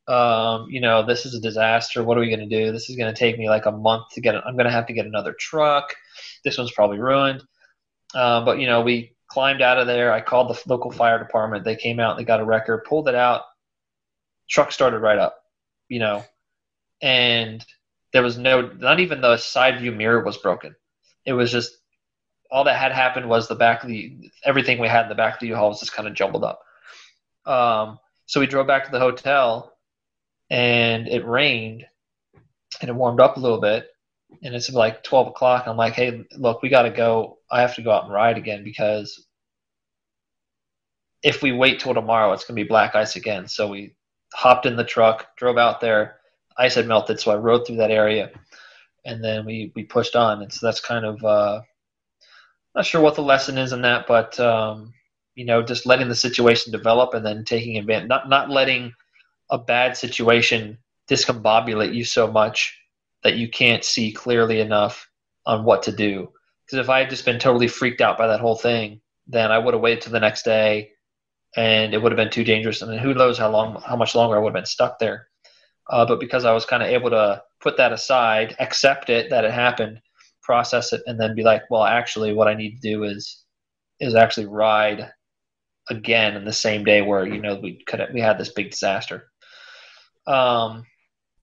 um, you know, this is a disaster. What are we going to do? This is going to take me like a month to get. I'm going to have to get another truck. This one's probably ruined. Um, but you know, we climbed out of there. I called the local fire department. They came out. They got a wrecker, pulled it out. Truck started right up. You know, and there was no, not even the side view mirror was broken. It was just all that had happened was the back of the everything we had in the back of the U-Haul was just kind of jumbled up. Um, so we drove back to the hotel and it rained and it warmed up a little bit and it's like 12 o'clock i'm like hey look we got to go. I have to go out and ride again because if we wait till tomorrow it's going to be black ice again. So we hopped in the truck drove out there. Ice had melted so i rode through that area and then we we pushed on. And so that's kind of uh not sure what the lesson is in that but um you know just letting the situation develop and then taking advantage not not letting a bad situation discombobulate you so much that you can't see clearly enough on what to do. Because if I had just been totally freaked out by that whole thing, then I would have waited till the next day, and it would have been too dangerous. And who knows how long, how much longer I would have been stuck there. Uh, but because I was kind of able to put that aside, accept it that it happened, process it, and then be like, well, actually, what I need to do is is actually ride again in the same day where you know we could we had this big disaster. Um,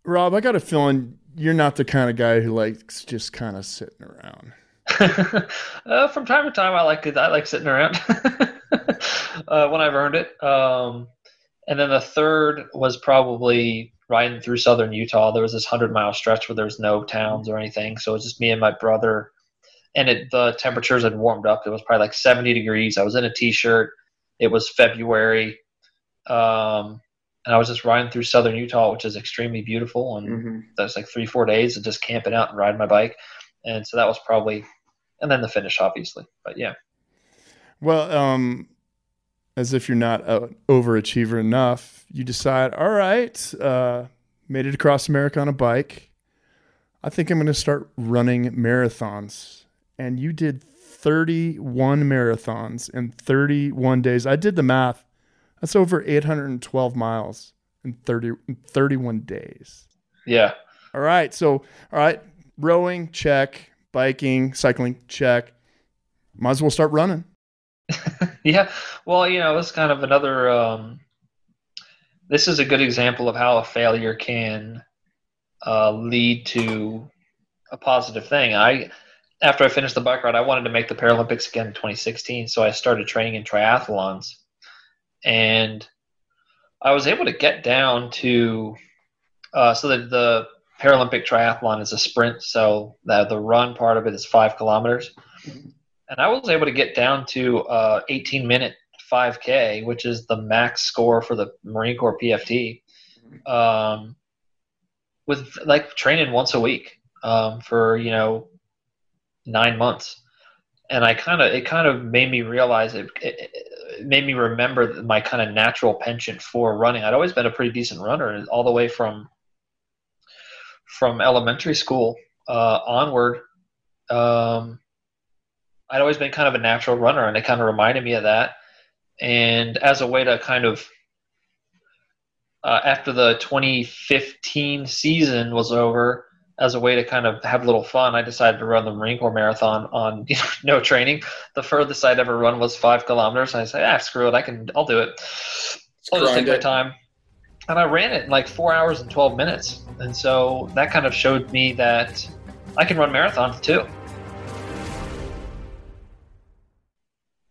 Rob, I got a feeling you're not the kind of guy who likes just kind of sitting around. uh, from time to time, I like I like sitting around uh, when I've earned it. Um, and then the third was probably riding through southern Utah. There was this hundred mile stretch where there was no towns or anything, so it was just me and my brother. And it, the temperatures had warmed up. It was probably like seventy degrees. I was in a t-shirt. It was February, um, and I was just riding through southern Utah, which is extremely beautiful. And mm-hmm. that's like three, four days of just camping out and riding my bike. And so that was probably, and then the finish, obviously. But yeah. Well, um, as if you're not an overachiever enough, you decide, all right, uh, made it across America on a bike. I think I'm going to start running marathons. And you did 31 marathons in 31 days. I did the math. That's over 812 miles in 30 in 31 days. Yeah. All right. So, all right, rowing check, biking, cycling check. Might as well start running. yeah. Well, you know, it's kind of another. Um, this is a good example of how a failure can uh, lead to a positive thing. I, after I finished the bike ride, I wanted to make the Paralympics again in 2016, so I started training in triathlons, and I was able to get down to. Uh, so that the Paralympic triathlon is a sprint, so the, the run part of it is five kilometers. Mm-hmm and I was able to get down to uh, 18 minute 5K, which is the max score for the Marine Corps PFT, um, with like training once a week um, for you know nine months, and I kind of it kind of made me realize it, it, it made me remember my kind of natural penchant for running. I'd always been a pretty decent runner, all the way from from elementary school uh, onward. Um, I'd always been kind of a natural runner, and it kind of reminded me of that. And as a way to kind of, uh, after the 2015 season was over, as a way to kind of have a little fun, I decided to run the Marine Corps Marathon on you know, no training. The furthest I'd ever run was five kilometers. I said, ah, screw it, I can, I'll do it. I'll just take my time. And I ran it in like four hours and 12 minutes. And so that kind of showed me that I can run marathons too.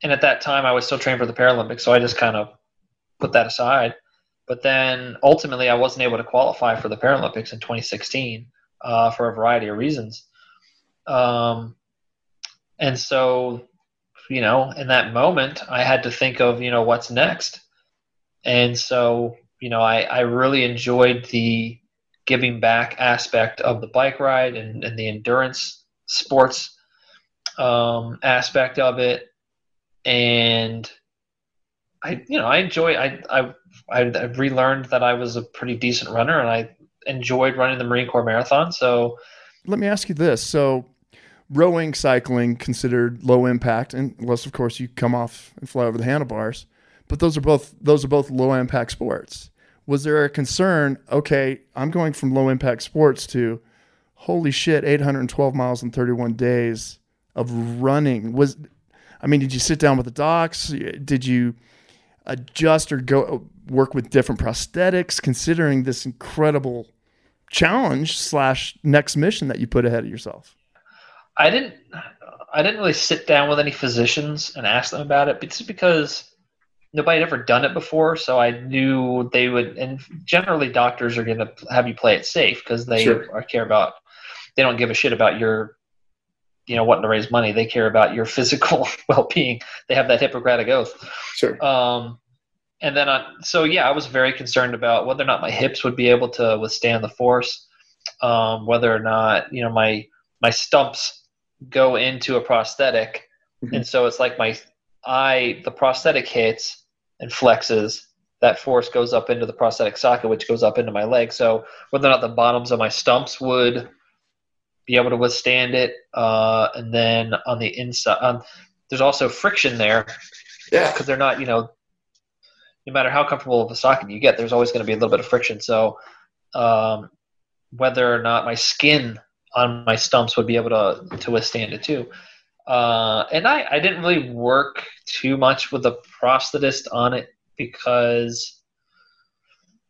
and at that time I was still training for the Paralympics, so I just kind of put that aside. But then ultimately, I wasn't able to qualify for the Paralympics in 2016 uh, for a variety of reasons. Um, and so, you know, in that moment, I had to think of, you know, what's next. And so, you know, I, I really enjoyed the giving back aspect of the bike ride and, and the endurance sports um, aspect of it and I, you know, I enjoy. I, I, I, relearned that I was a pretty decent runner, and I enjoyed running the Marine Corps Marathon. So, let me ask you this: so, rowing, cycling, considered low impact, unless of course you come off and fly over the handlebars. But those are both those are both low impact sports. Was there a concern? Okay, I'm going from low impact sports to holy shit, 812 miles in 31 days of running. Was I mean, did you sit down with the docs? Did you adjust or go work with different prosthetics, considering this incredible challenge slash next mission that you put ahead of yourself? I didn't. I didn't really sit down with any physicians and ask them about it, but just because nobody had ever done it before, so I knew they would. And generally, doctors are going to have you play it safe because they sure. care about. They don't give a shit about your you know wanting to raise money they care about your physical well-being they have that hippocratic oath sure um, and then I, so yeah i was very concerned about whether or not my hips would be able to withstand the force um, whether or not you know my my stumps go into a prosthetic mm-hmm. and so it's like my i the prosthetic hits and flexes that force goes up into the prosthetic socket which goes up into my leg so whether or not the bottoms of my stumps would be able to withstand it. Uh, and then on the inside, um, there's also friction there. Yeah. Because they're not, you know, no matter how comfortable of a socket you get, there's always going to be a little bit of friction. So um, whether or not my skin on my stumps would be able to to withstand it too. Uh, and I, I didn't really work too much with the prosthetist on it because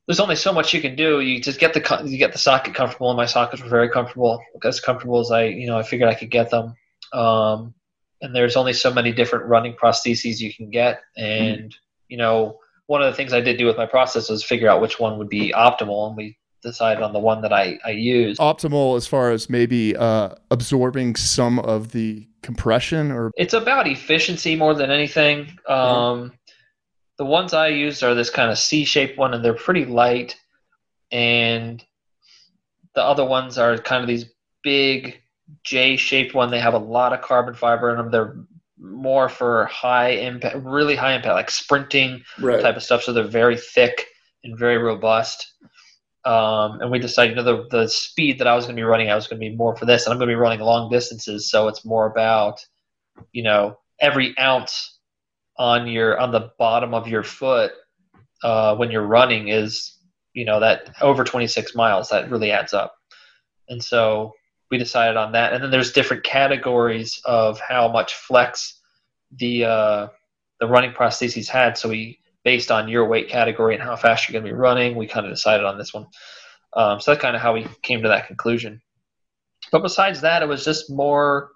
there's only so much you can do. You just get the you get the socket comfortable, and my sockets were very comfortable, as comfortable as I you know I figured I could get them. Um, and there's only so many different running prostheses you can get, and mm. you know one of the things I did do with my process was figure out which one would be optimal, and we decided on the one that I, I use. Optimal as far as maybe uh, absorbing some of the compression or it's about efficiency more than anything. Mm-hmm. Um, the ones I use are this kind of C-shaped one, and they're pretty light, and the other ones are kind of these big J-shaped one. They have a lot of carbon fiber in them. They're more for high impact, really high impact, like sprinting right. type of stuff. So they're very thick and very robust. Um, and we decided, you know, the, the speed that I was going to be running, I was going to be more for this, and I'm going to be running long distances, so it's more about, you know, every ounce on your on the bottom of your foot uh, when you're running is, you know, that over 26 miles that really adds up, and so we decided on that. And then there's different categories of how much flex the uh, the running prostheses had, so we based on your weight category and how fast you're going to be running. We kind of decided on this one. Um, so that's kind of how we came to that conclusion. But besides that, it was just more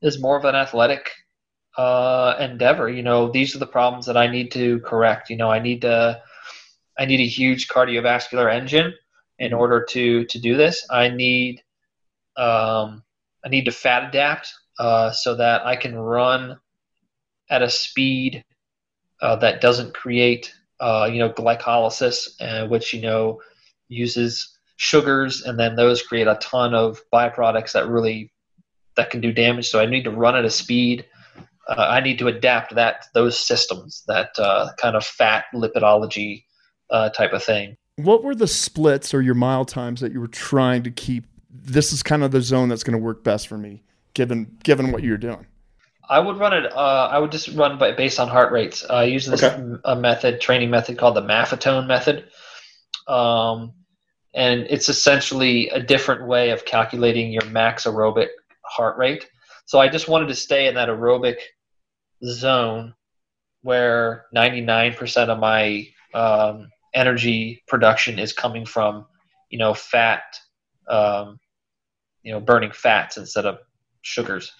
is more of an athletic uh, endeavor. You know, these are the problems that I need to correct. You know, I need to I need a huge cardiovascular engine in order to to do this. I need um, I need to fat adapt uh, so that I can run at a speed uh, that doesn't create uh, you know glycolysis, uh, which you know uses sugars, and then those create a ton of byproducts that really that can do damage. So I need to run at a speed. Uh, I need to adapt that those systems, that uh, kind of fat lipidology type of thing. What were the splits or your mile times that you were trying to keep? This is kind of the zone that's going to work best for me, given given what you're doing. I would run it. Uh, I would just run by, based on heart rates. I use this okay. a method, training method called the Maffetone method, um, and it's essentially a different way of calculating your max aerobic heart rate. So I just wanted to stay in that aerobic zone where 99% of my um, energy production is coming from, you know, fat, um, you know, burning fats instead of sugars.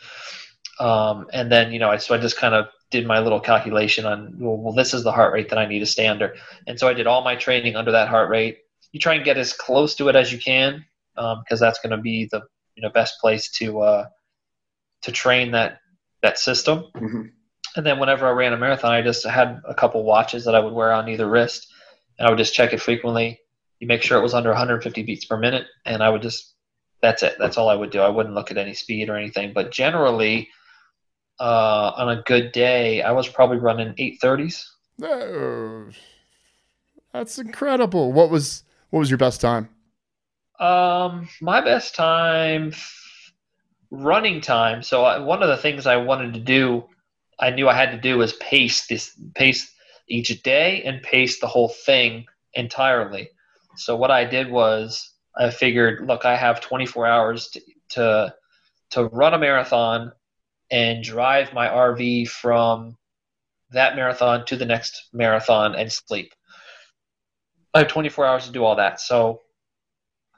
Um, and then, you know, I, so I just kind of did my little calculation on, well, well, this is the heart rate that I need to stay under. And so I did all my training under that heart rate. You try and get as close to it as you can, because um, that's going to be the you know best place to uh, to train that that system. Mm-hmm. And then whenever I ran a marathon, I just had a couple watches that I would wear on either wrist, and I would just check it frequently. You make sure it was under 150 beats per minute, and I would just that's it. That's all I would do. I wouldn't look at any speed or anything. But generally, uh, on a good day, I was probably running eight thirties. Oh, that's incredible. What was what was your best time? Um, my best time, running time. So I, one of the things I wanted to do, I knew I had to do was pace this pace each day and pace the whole thing entirely. So what I did was I figured, look, I have 24 hours to, to to run a marathon and drive my RV from that marathon to the next marathon and sleep. I have 24 hours to do all that. So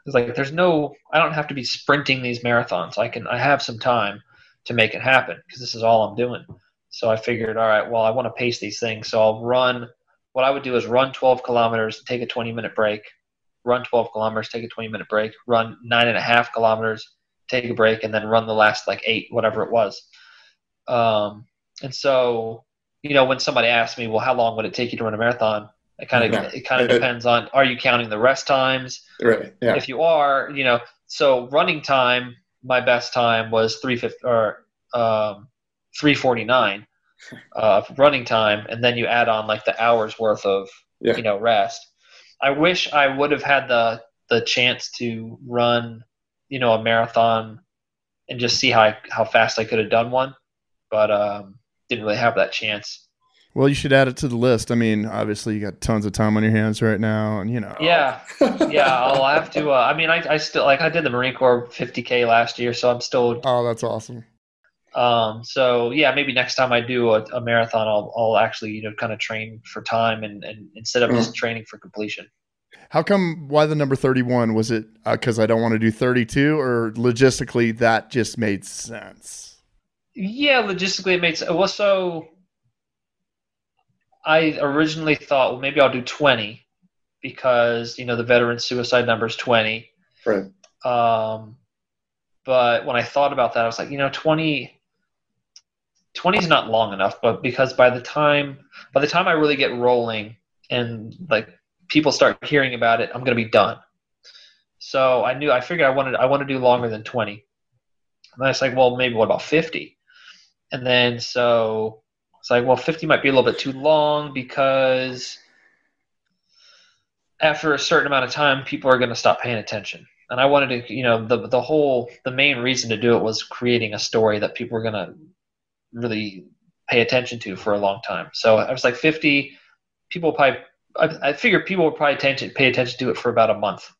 it's like there's no I don't have to be sprinting these marathons. I can I have some time to make it happen because this is all I'm doing. So I figured, all right, well, I want to pace these things. So I'll run what I would do is run 12 kilometers, and take a 20 minute break, run 12 kilometers, take a 20 minute break, run nine and a half kilometers, take a break, and then run the last like eight, whatever it was. Um, and so, you know, when somebody asks me, well, how long would it take you to run a marathon? It kind of yeah. it kind of depends on are you counting the rest times? Right. Yeah. If you are, you know, so running time, my best time was three fifty or um, three forty nine uh, running time, and then you add on like the hours worth of yeah. you know rest. I wish I would have had the the chance to run, you know, a marathon and just see how I, how fast I could have done one but um, didn't really have that chance. Well, you should add it to the list. I mean, obviously, you got tons of time on your hands right now, and you know. Yeah, yeah. I'll have to. Uh, I mean, I, I still like I did the Marine Corps 50k last year, so I'm still. Oh, that's awesome. Um. So yeah, maybe next time I do a, a marathon, I'll I'll actually you know kind of train for time and and instead of mm. just training for completion. How come? Why the number 31? Was it because uh, I don't want to do 32, or logistically that just made sense? Yeah, logistically it made sense. Well, so I originally thought, well, maybe I'll do 20 because, you know, the veteran suicide number is 20. Right. Um, but when I thought about that, I was like, you know, 20, 20 is not long enough, but because by the time, by the time I really get rolling and like people start hearing about it, I'm going to be done. So I knew, I figured I wanted, I want to do longer than 20. And I was like, well, maybe what about 50? And then so it's like, well, 50 might be a little bit too long because after a certain amount of time, people are going to stop paying attention. And I wanted to, you know, the the whole the main reason to do it was creating a story that people were going to really pay attention to for a long time. So I was like 50 people probably I, I figured people would probably attention, pay attention to it for about a month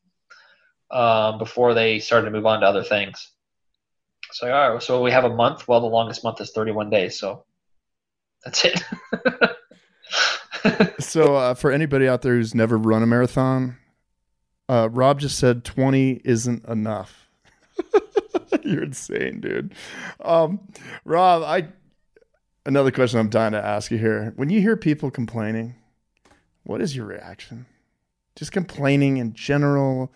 um, before they started to move on to other things. So all right, so we have a month. Well, the longest month is 31 days. So that's it. so, uh, for anybody out there who's never run a marathon, uh, Rob just said 20 isn't enough. You're insane, dude. Um, Rob, I another question I'm dying to ask you here. When you hear people complaining, what is your reaction? Just complaining in general,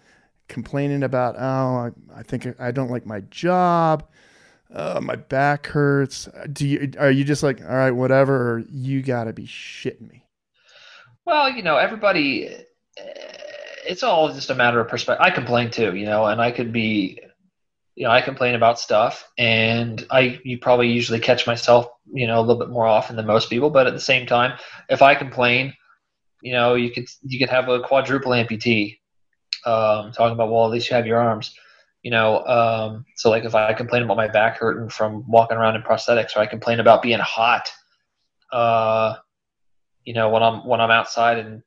complaining about, oh, I, I think I don't like my job uh, my back hurts. Do you are you just like all right, whatever? Or you got to be shitting me? Well, you know, everybody. Eh, it's all just a matter of perspective. I complain too, you know, and I could be, you know, I complain about stuff, and I you probably usually catch myself, you know, a little bit more often than most people. But at the same time, if I complain, you know, you could you could have a quadruple amputee. Um, talking about well, at least you have your arms you know um, so like if i complain about my back hurting from walking around in prosthetics or i complain about being hot uh, you know when i'm when i'm outside in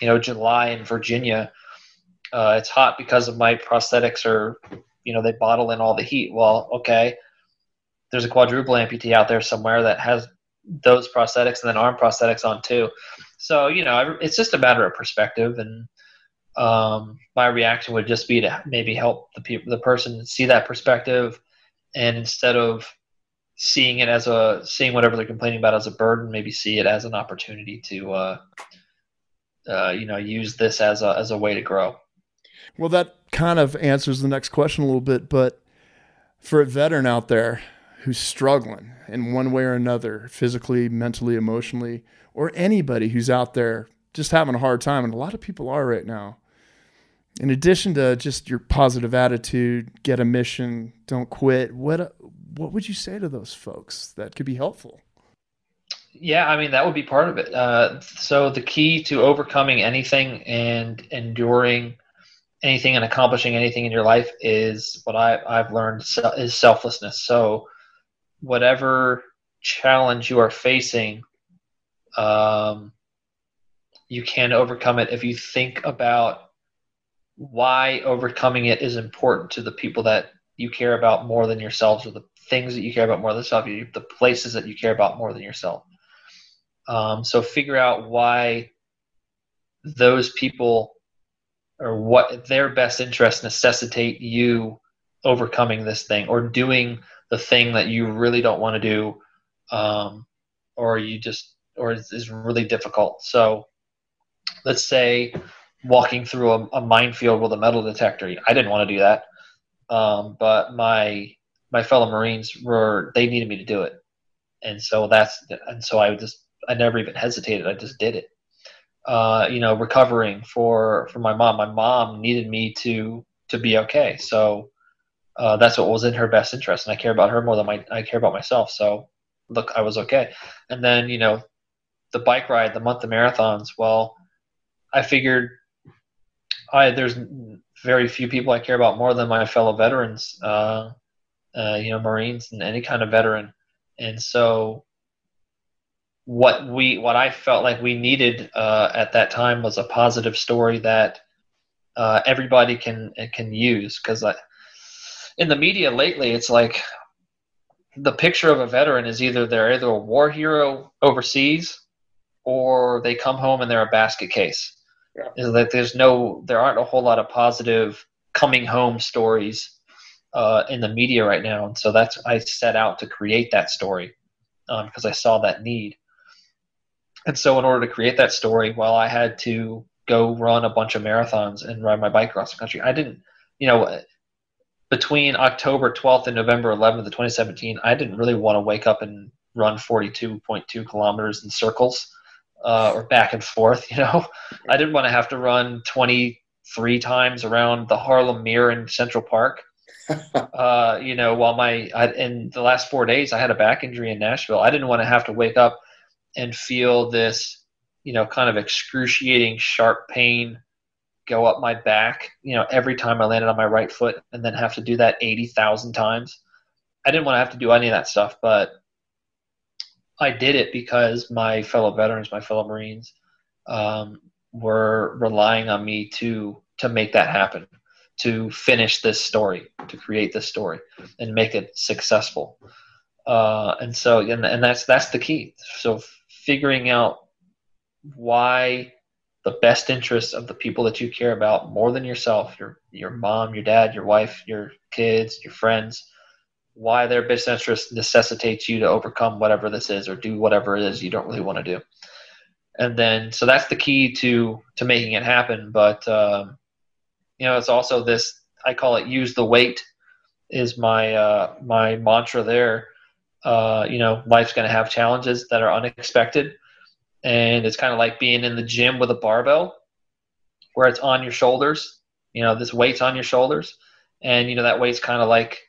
you know july in virginia uh, it's hot because of my prosthetics or you know they bottle in all the heat well okay there's a quadruple amputee out there somewhere that has those prosthetics and then arm prosthetics on too so you know it's just a matter of perspective and um, my reaction would just be to maybe help the people, the person see that perspective, and instead of seeing it as a seeing whatever they're complaining about as a burden, maybe see it as an opportunity to, uh, uh, you know, use this as a as a way to grow. Well, that kind of answers the next question a little bit, but for a veteran out there who's struggling in one way or another, physically, mentally, emotionally, or anybody who's out there just having a hard time, and a lot of people are right now in addition to just your positive attitude, get a mission, don't quit. What what would you say to those folks that could be helpful? Yeah, I mean that would be part of it. Uh, so the key to overcoming anything and enduring anything and accomplishing anything in your life is what I, I've learned is selflessness. So whatever challenge you are facing, um, you can overcome it if you think about why overcoming it is important to the people that you care about more than yourselves or the things that you care about more than yourself, the places that you care about more than yourself. Um, so figure out why those people or what their best interests necessitate you overcoming this thing or doing the thing that you really don't want to do um, or you just or is really difficult. So let's say walking through a, a, minefield with a metal detector. I didn't want to do that, um, but my my fellow Marines were they needed me to do it, and so that's and so I just I never even hesitated. I just did it. Uh, you know, recovering for for my mom. My mom needed me to to be okay, so uh, that's what was in her best interest, and I care about her more than my I care about myself. So look, I was okay, and then you know, the bike ride, the month of marathons. Well, I figured I there's very few people I care about more than my fellow veterans, uh, uh, you know, Marines and any kind of veteran. And so what we what I felt like we needed uh, at that time was a positive story that uh, everybody can can use because in the media lately it's like the picture of a veteran is either they're either a war hero overseas or they come home and they're a basket case. Yeah. Is that there's no there aren't a whole lot of positive coming home stories uh, in the media right now, and so that's I set out to create that story because um, I saw that need. And so, in order to create that story, while I had to go run a bunch of marathons and ride my bike across the country, I didn't, you know, between October 12th and November 11th of 2017, I didn't really want to wake up and run 42.2 kilometers in circles uh, or back and forth. You know, I didn't want to have to run 23 times around the Harlem Meer in Central Park. uh, you know, while my I, in the last four days I had a back injury in Nashville, I didn't want to have to wake up and feel this, you know, kind of excruciating sharp pain go up my back, you know, every time I landed on my right foot and then have to do that 80,000 times. I didn't want to have to do any of that stuff, but I did it because my fellow veterans, my fellow Marines, um, were relying on me to to make that happen, to finish this story, to create this story, and make it successful. Uh, and so, and, and that's that's the key. So figuring out why the best interests of the people that you care about more than yourself your your mom your dad your wife your kids your friends why their best interest necessitates you to overcome whatever this is or do whatever it is you don't really want to do. And then so that's the key to to making it happen but um, you know it's also this i call it use the weight is my uh, my mantra there uh, you know, life's going to have challenges that are unexpected. And it's kind of like being in the gym with a barbell where it's on your shoulders. You know, this weight's on your shoulders. And, you know, that weight's kind of like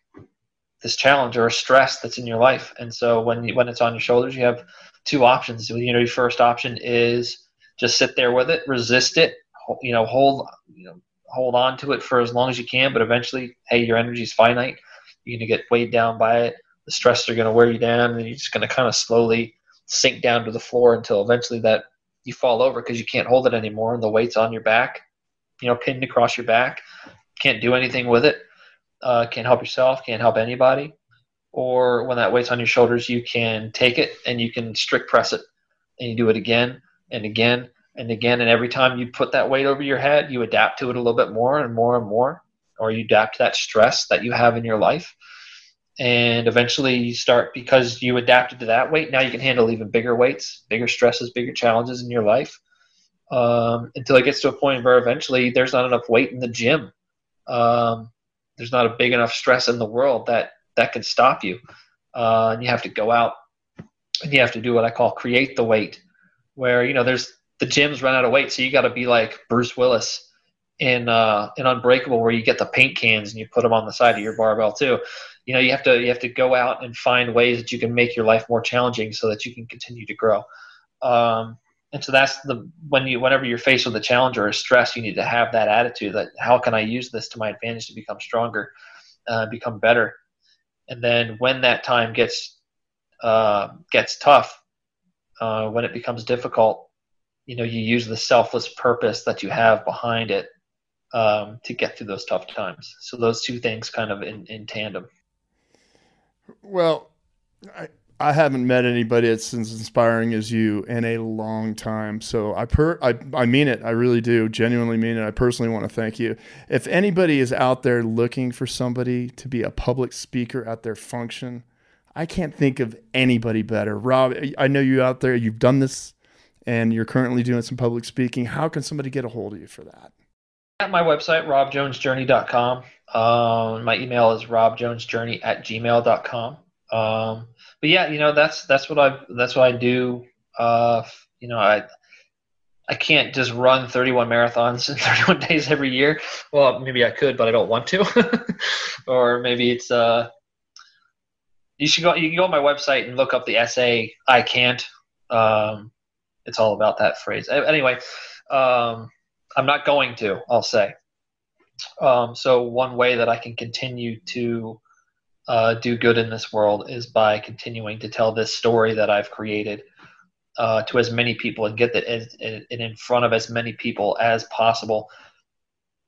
this challenge or a stress that's in your life. And so when you, when it's on your shoulders, you have two options. You know, your first option is just sit there with it, resist it, you know, hold, you know, hold on to it for as long as you can, but eventually, hey, your energy is finite. You're going to get weighed down by it the stress are going to wear you down and you're just going to kind of slowly sink down to the floor until eventually that you fall over because you can't hold it anymore and the weight's on your back you know pinned across your back. Can't do anything with it uh, can't help yourself can't help anybody. Or when that weight's on your shoulders you can take it and you can strict press it and you do it again and again and again. And every time you put that weight over your head you adapt to it a little bit more and more and more or you adapt to that stress that you have in your life and eventually you start because you adapted to that weight now you can handle even bigger weights bigger stresses bigger challenges in your life um, until it gets to a point where eventually there's not enough weight in the gym um, there's not a big enough stress in the world that that can stop you uh, and you have to go out and you have to do what i call create the weight where you know there's the gyms run out of weight so you got to be like bruce willis in uh, in Unbreakable where you get the paint cans and you put them on the side of your barbell too. You know, you have to you have to go out and find ways that you can make your life more challenging so that you can continue to grow. Um, and so that's the when you whenever you're faced with a challenge or a stress, you need to have that attitude that how can I use this to my advantage to become stronger, uh, become better. And then when that time gets uh, gets tough, uh, when it becomes difficult, you know, you use the selfless purpose that you have behind it um, to get through those tough times. So those two things kind of in, in tandem. Well, I, I haven't met anybody that's as inspiring as you in a long time. So I per I, I mean it. I really do. Genuinely mean it. I personally want to thank you. If anybody is out there looking for somebody to be a public speaker at their function, I can't think of anybody better. Rob, I know you out there. You've done this, and you're currently doing some public speaking. How can somebody get a hold of you for that? at my website, robjonesjourney.com. Um, my email is robjonesjourney at gmail.com. Um, but yeah, you know, that's, that's what I, that's what I do. Uh, you know, I, I can't just run 31 marathons in 31 days every year. Well, maybe I could, but I don't want to. or maybe it's, uh, you should go, you can go on my website and look up the essay, I can't. Um, it's all about that phrase. Anyway, um, I'm not going to. I'll say. Um, so one way that I can continue to uh, do good in this world is by continuing to tell this story that I've created uh, to as many people and get it in front of as many people as possible.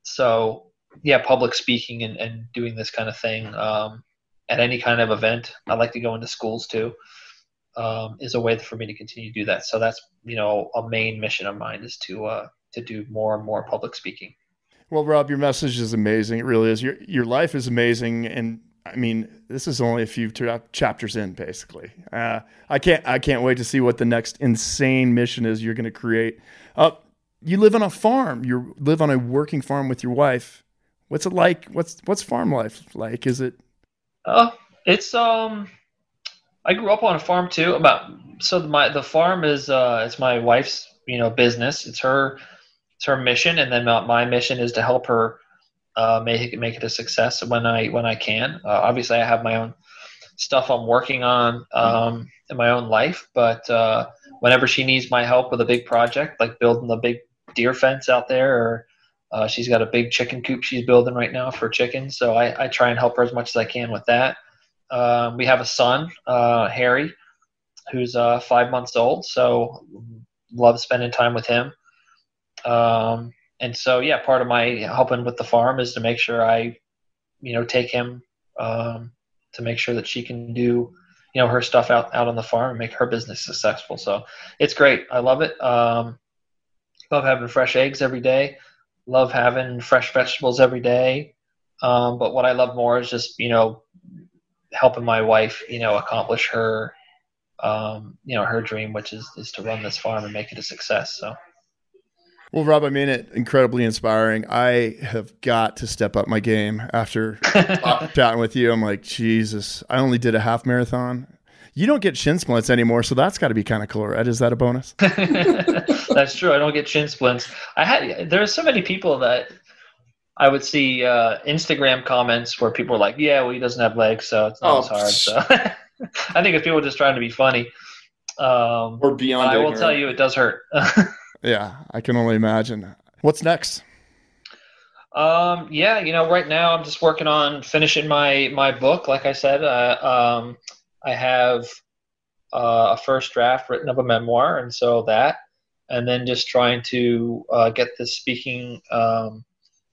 So yeah, public speaking and, and doing this kind of thing um, at any kind of event. I like to go into schools too. Um, is a way for me to continue to do that. So that's you know a main mission of mine is to uh, to do more and more public speaking. Well, Rob, your message is amazing. It really is. Your your life is amazing, and I mean, this is only a few chapters in, basically. Uh, I can't I can't wait to see what the next insane mission is you're going to create. Uh, you live on a farm. You live on a working farm with your wife. What's it like? What's what's farm life like? Is it? Uh, it's um, I grew up on a farm too. About so my the farm is uh, it's my wife's you know business. It's her it's her mission, and then my mission is to help her uh, make it make it a success when I when I can. Uh, obviously, I have my own stuff I'm working on um, in my own life, but uh, whenever she needs my help with a big project, like building the big deer fence out there or uh, she's got a big chicken coop she's building right now for chickens, so I, I try and help her as much as I can with that. Uh, we have a son, uh, Harry, who's uh, five months old, so love spending time with him. Um, and so, yeah, part of my helping with the farm is to make sure I, you know, take him um, to make sure that she can do, you know, her stuff out out on the farm and make her business successful. So it's great. I love it. Um, love having fresh eggs every day love having fresh vegetables every day. Um, but what I love more is just you know helping my wife you know accomplish her um, you know her dream, which is is to run this farm and make it a success. So. Well, Rob, I mean it incredibly inspiring. I have got to step up my game after chatting with you. I'm like, Jesus, I only did a half marathon. You don't get shin splints anymore, so that's got to be kind of cool, right? Is that a bonus? that's true. I don't get shin splints. I had there are so many people that I would see uh, Instagram comments where people are like, "Yeah, well, he doesn't have legs, so it's not oh, as hard." So I think if people are just trying to be funny, um, or beyond, I will tell you, it does hurt. Yeah, I can only imagine. What's next? Um, yeah, you know, right now I'm just working on finishing my my book. Like I said, uh, um, I have uh, a first draft written of a memoir, and so that, and then just trying to uh, get this speaking um,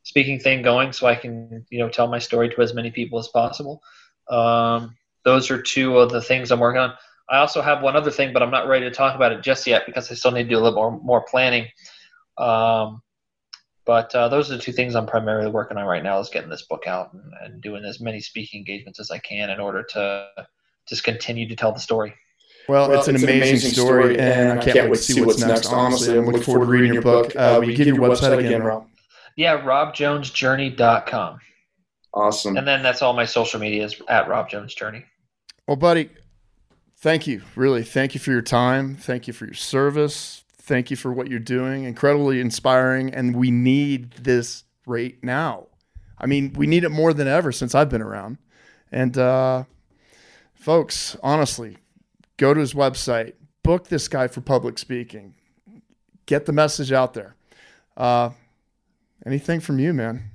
speaking thing going, so I can you know tell my story to as many people as possible. Um, those are two of the things I'm working on. I also have one other thing, but I'm not ready to talk about it just yet because I still need to do a little more more planning. Um, but uh, those are the two things I'm primarily working on right now: is getting this book out and, and doing as many speaking engagements as I can in order to just continue to tell the story. Well, well it's, an, it's amazing, amazing story, and I can't, can't wait to see what's next. Honestly, I'm looking forward to reading your book. Uh, will you give your website again, Rob? Yeah, robjonesjourney.com. Awesome. And then that's all my social media is at Rob Jones Journey. Well, buddy, thank you. Really, thank you for your time. Thank you for your service. Thank you for what you're doing. Incredibly inspiring, and we need this right now. I mean, we need it more than ever since I've been around. And uh, folks, honestly, go to his website, book this guy for public speaking, get the message out there. Uh, anything from you, man?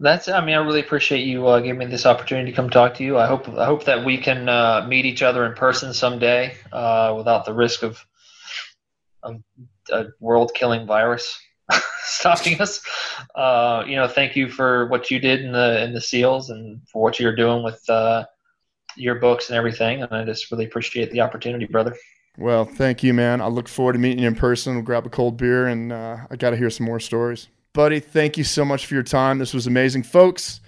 That's. I mean, I really appreciate you uh, giving me this opportunity to come talk to you. I hope. I hope that we can uh, meet each other in person someday, uh, without the risk of, a world-killing virus stopping us. Uh, you know, thank you for what you did in the in the seals and for what you're doing with uh, your books and everything. And I just really appreciate the opportunity, brother. Well, thank you, man. I look forward to meeting you in person. We'll grab a cold beer, and uh, I got to hear some more stories. Buddy, thank you so much for your time. This was amazing. Folks,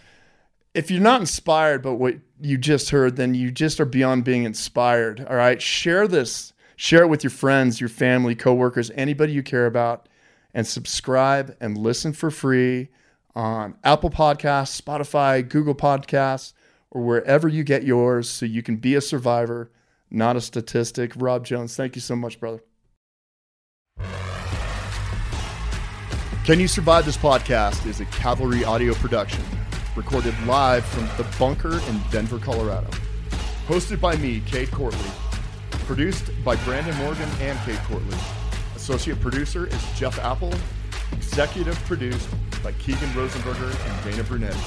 if you're not inspired by what you just heard, then you just are beyond being inspired. All right. Share this, share it with your friends, your family, coworkers, anybody you care about, and subscribe and listen for free on Apple Podcasts, Spotify, Google Podcasts or wherever you get yours so you can be a survivor, not a statistic. Rob Jones, thank you so much, brother. Can You Survive This Podcast is a Cavalry audio production, recorded live from the bunker in Denver, Colorado. Hosted by me, Kate Courtley. Produced by Brandon Morgan and Kate Courtley. Associate producer is Jeff Apple. Executive produced by Keegan Rosenberger and Dana Brunetti.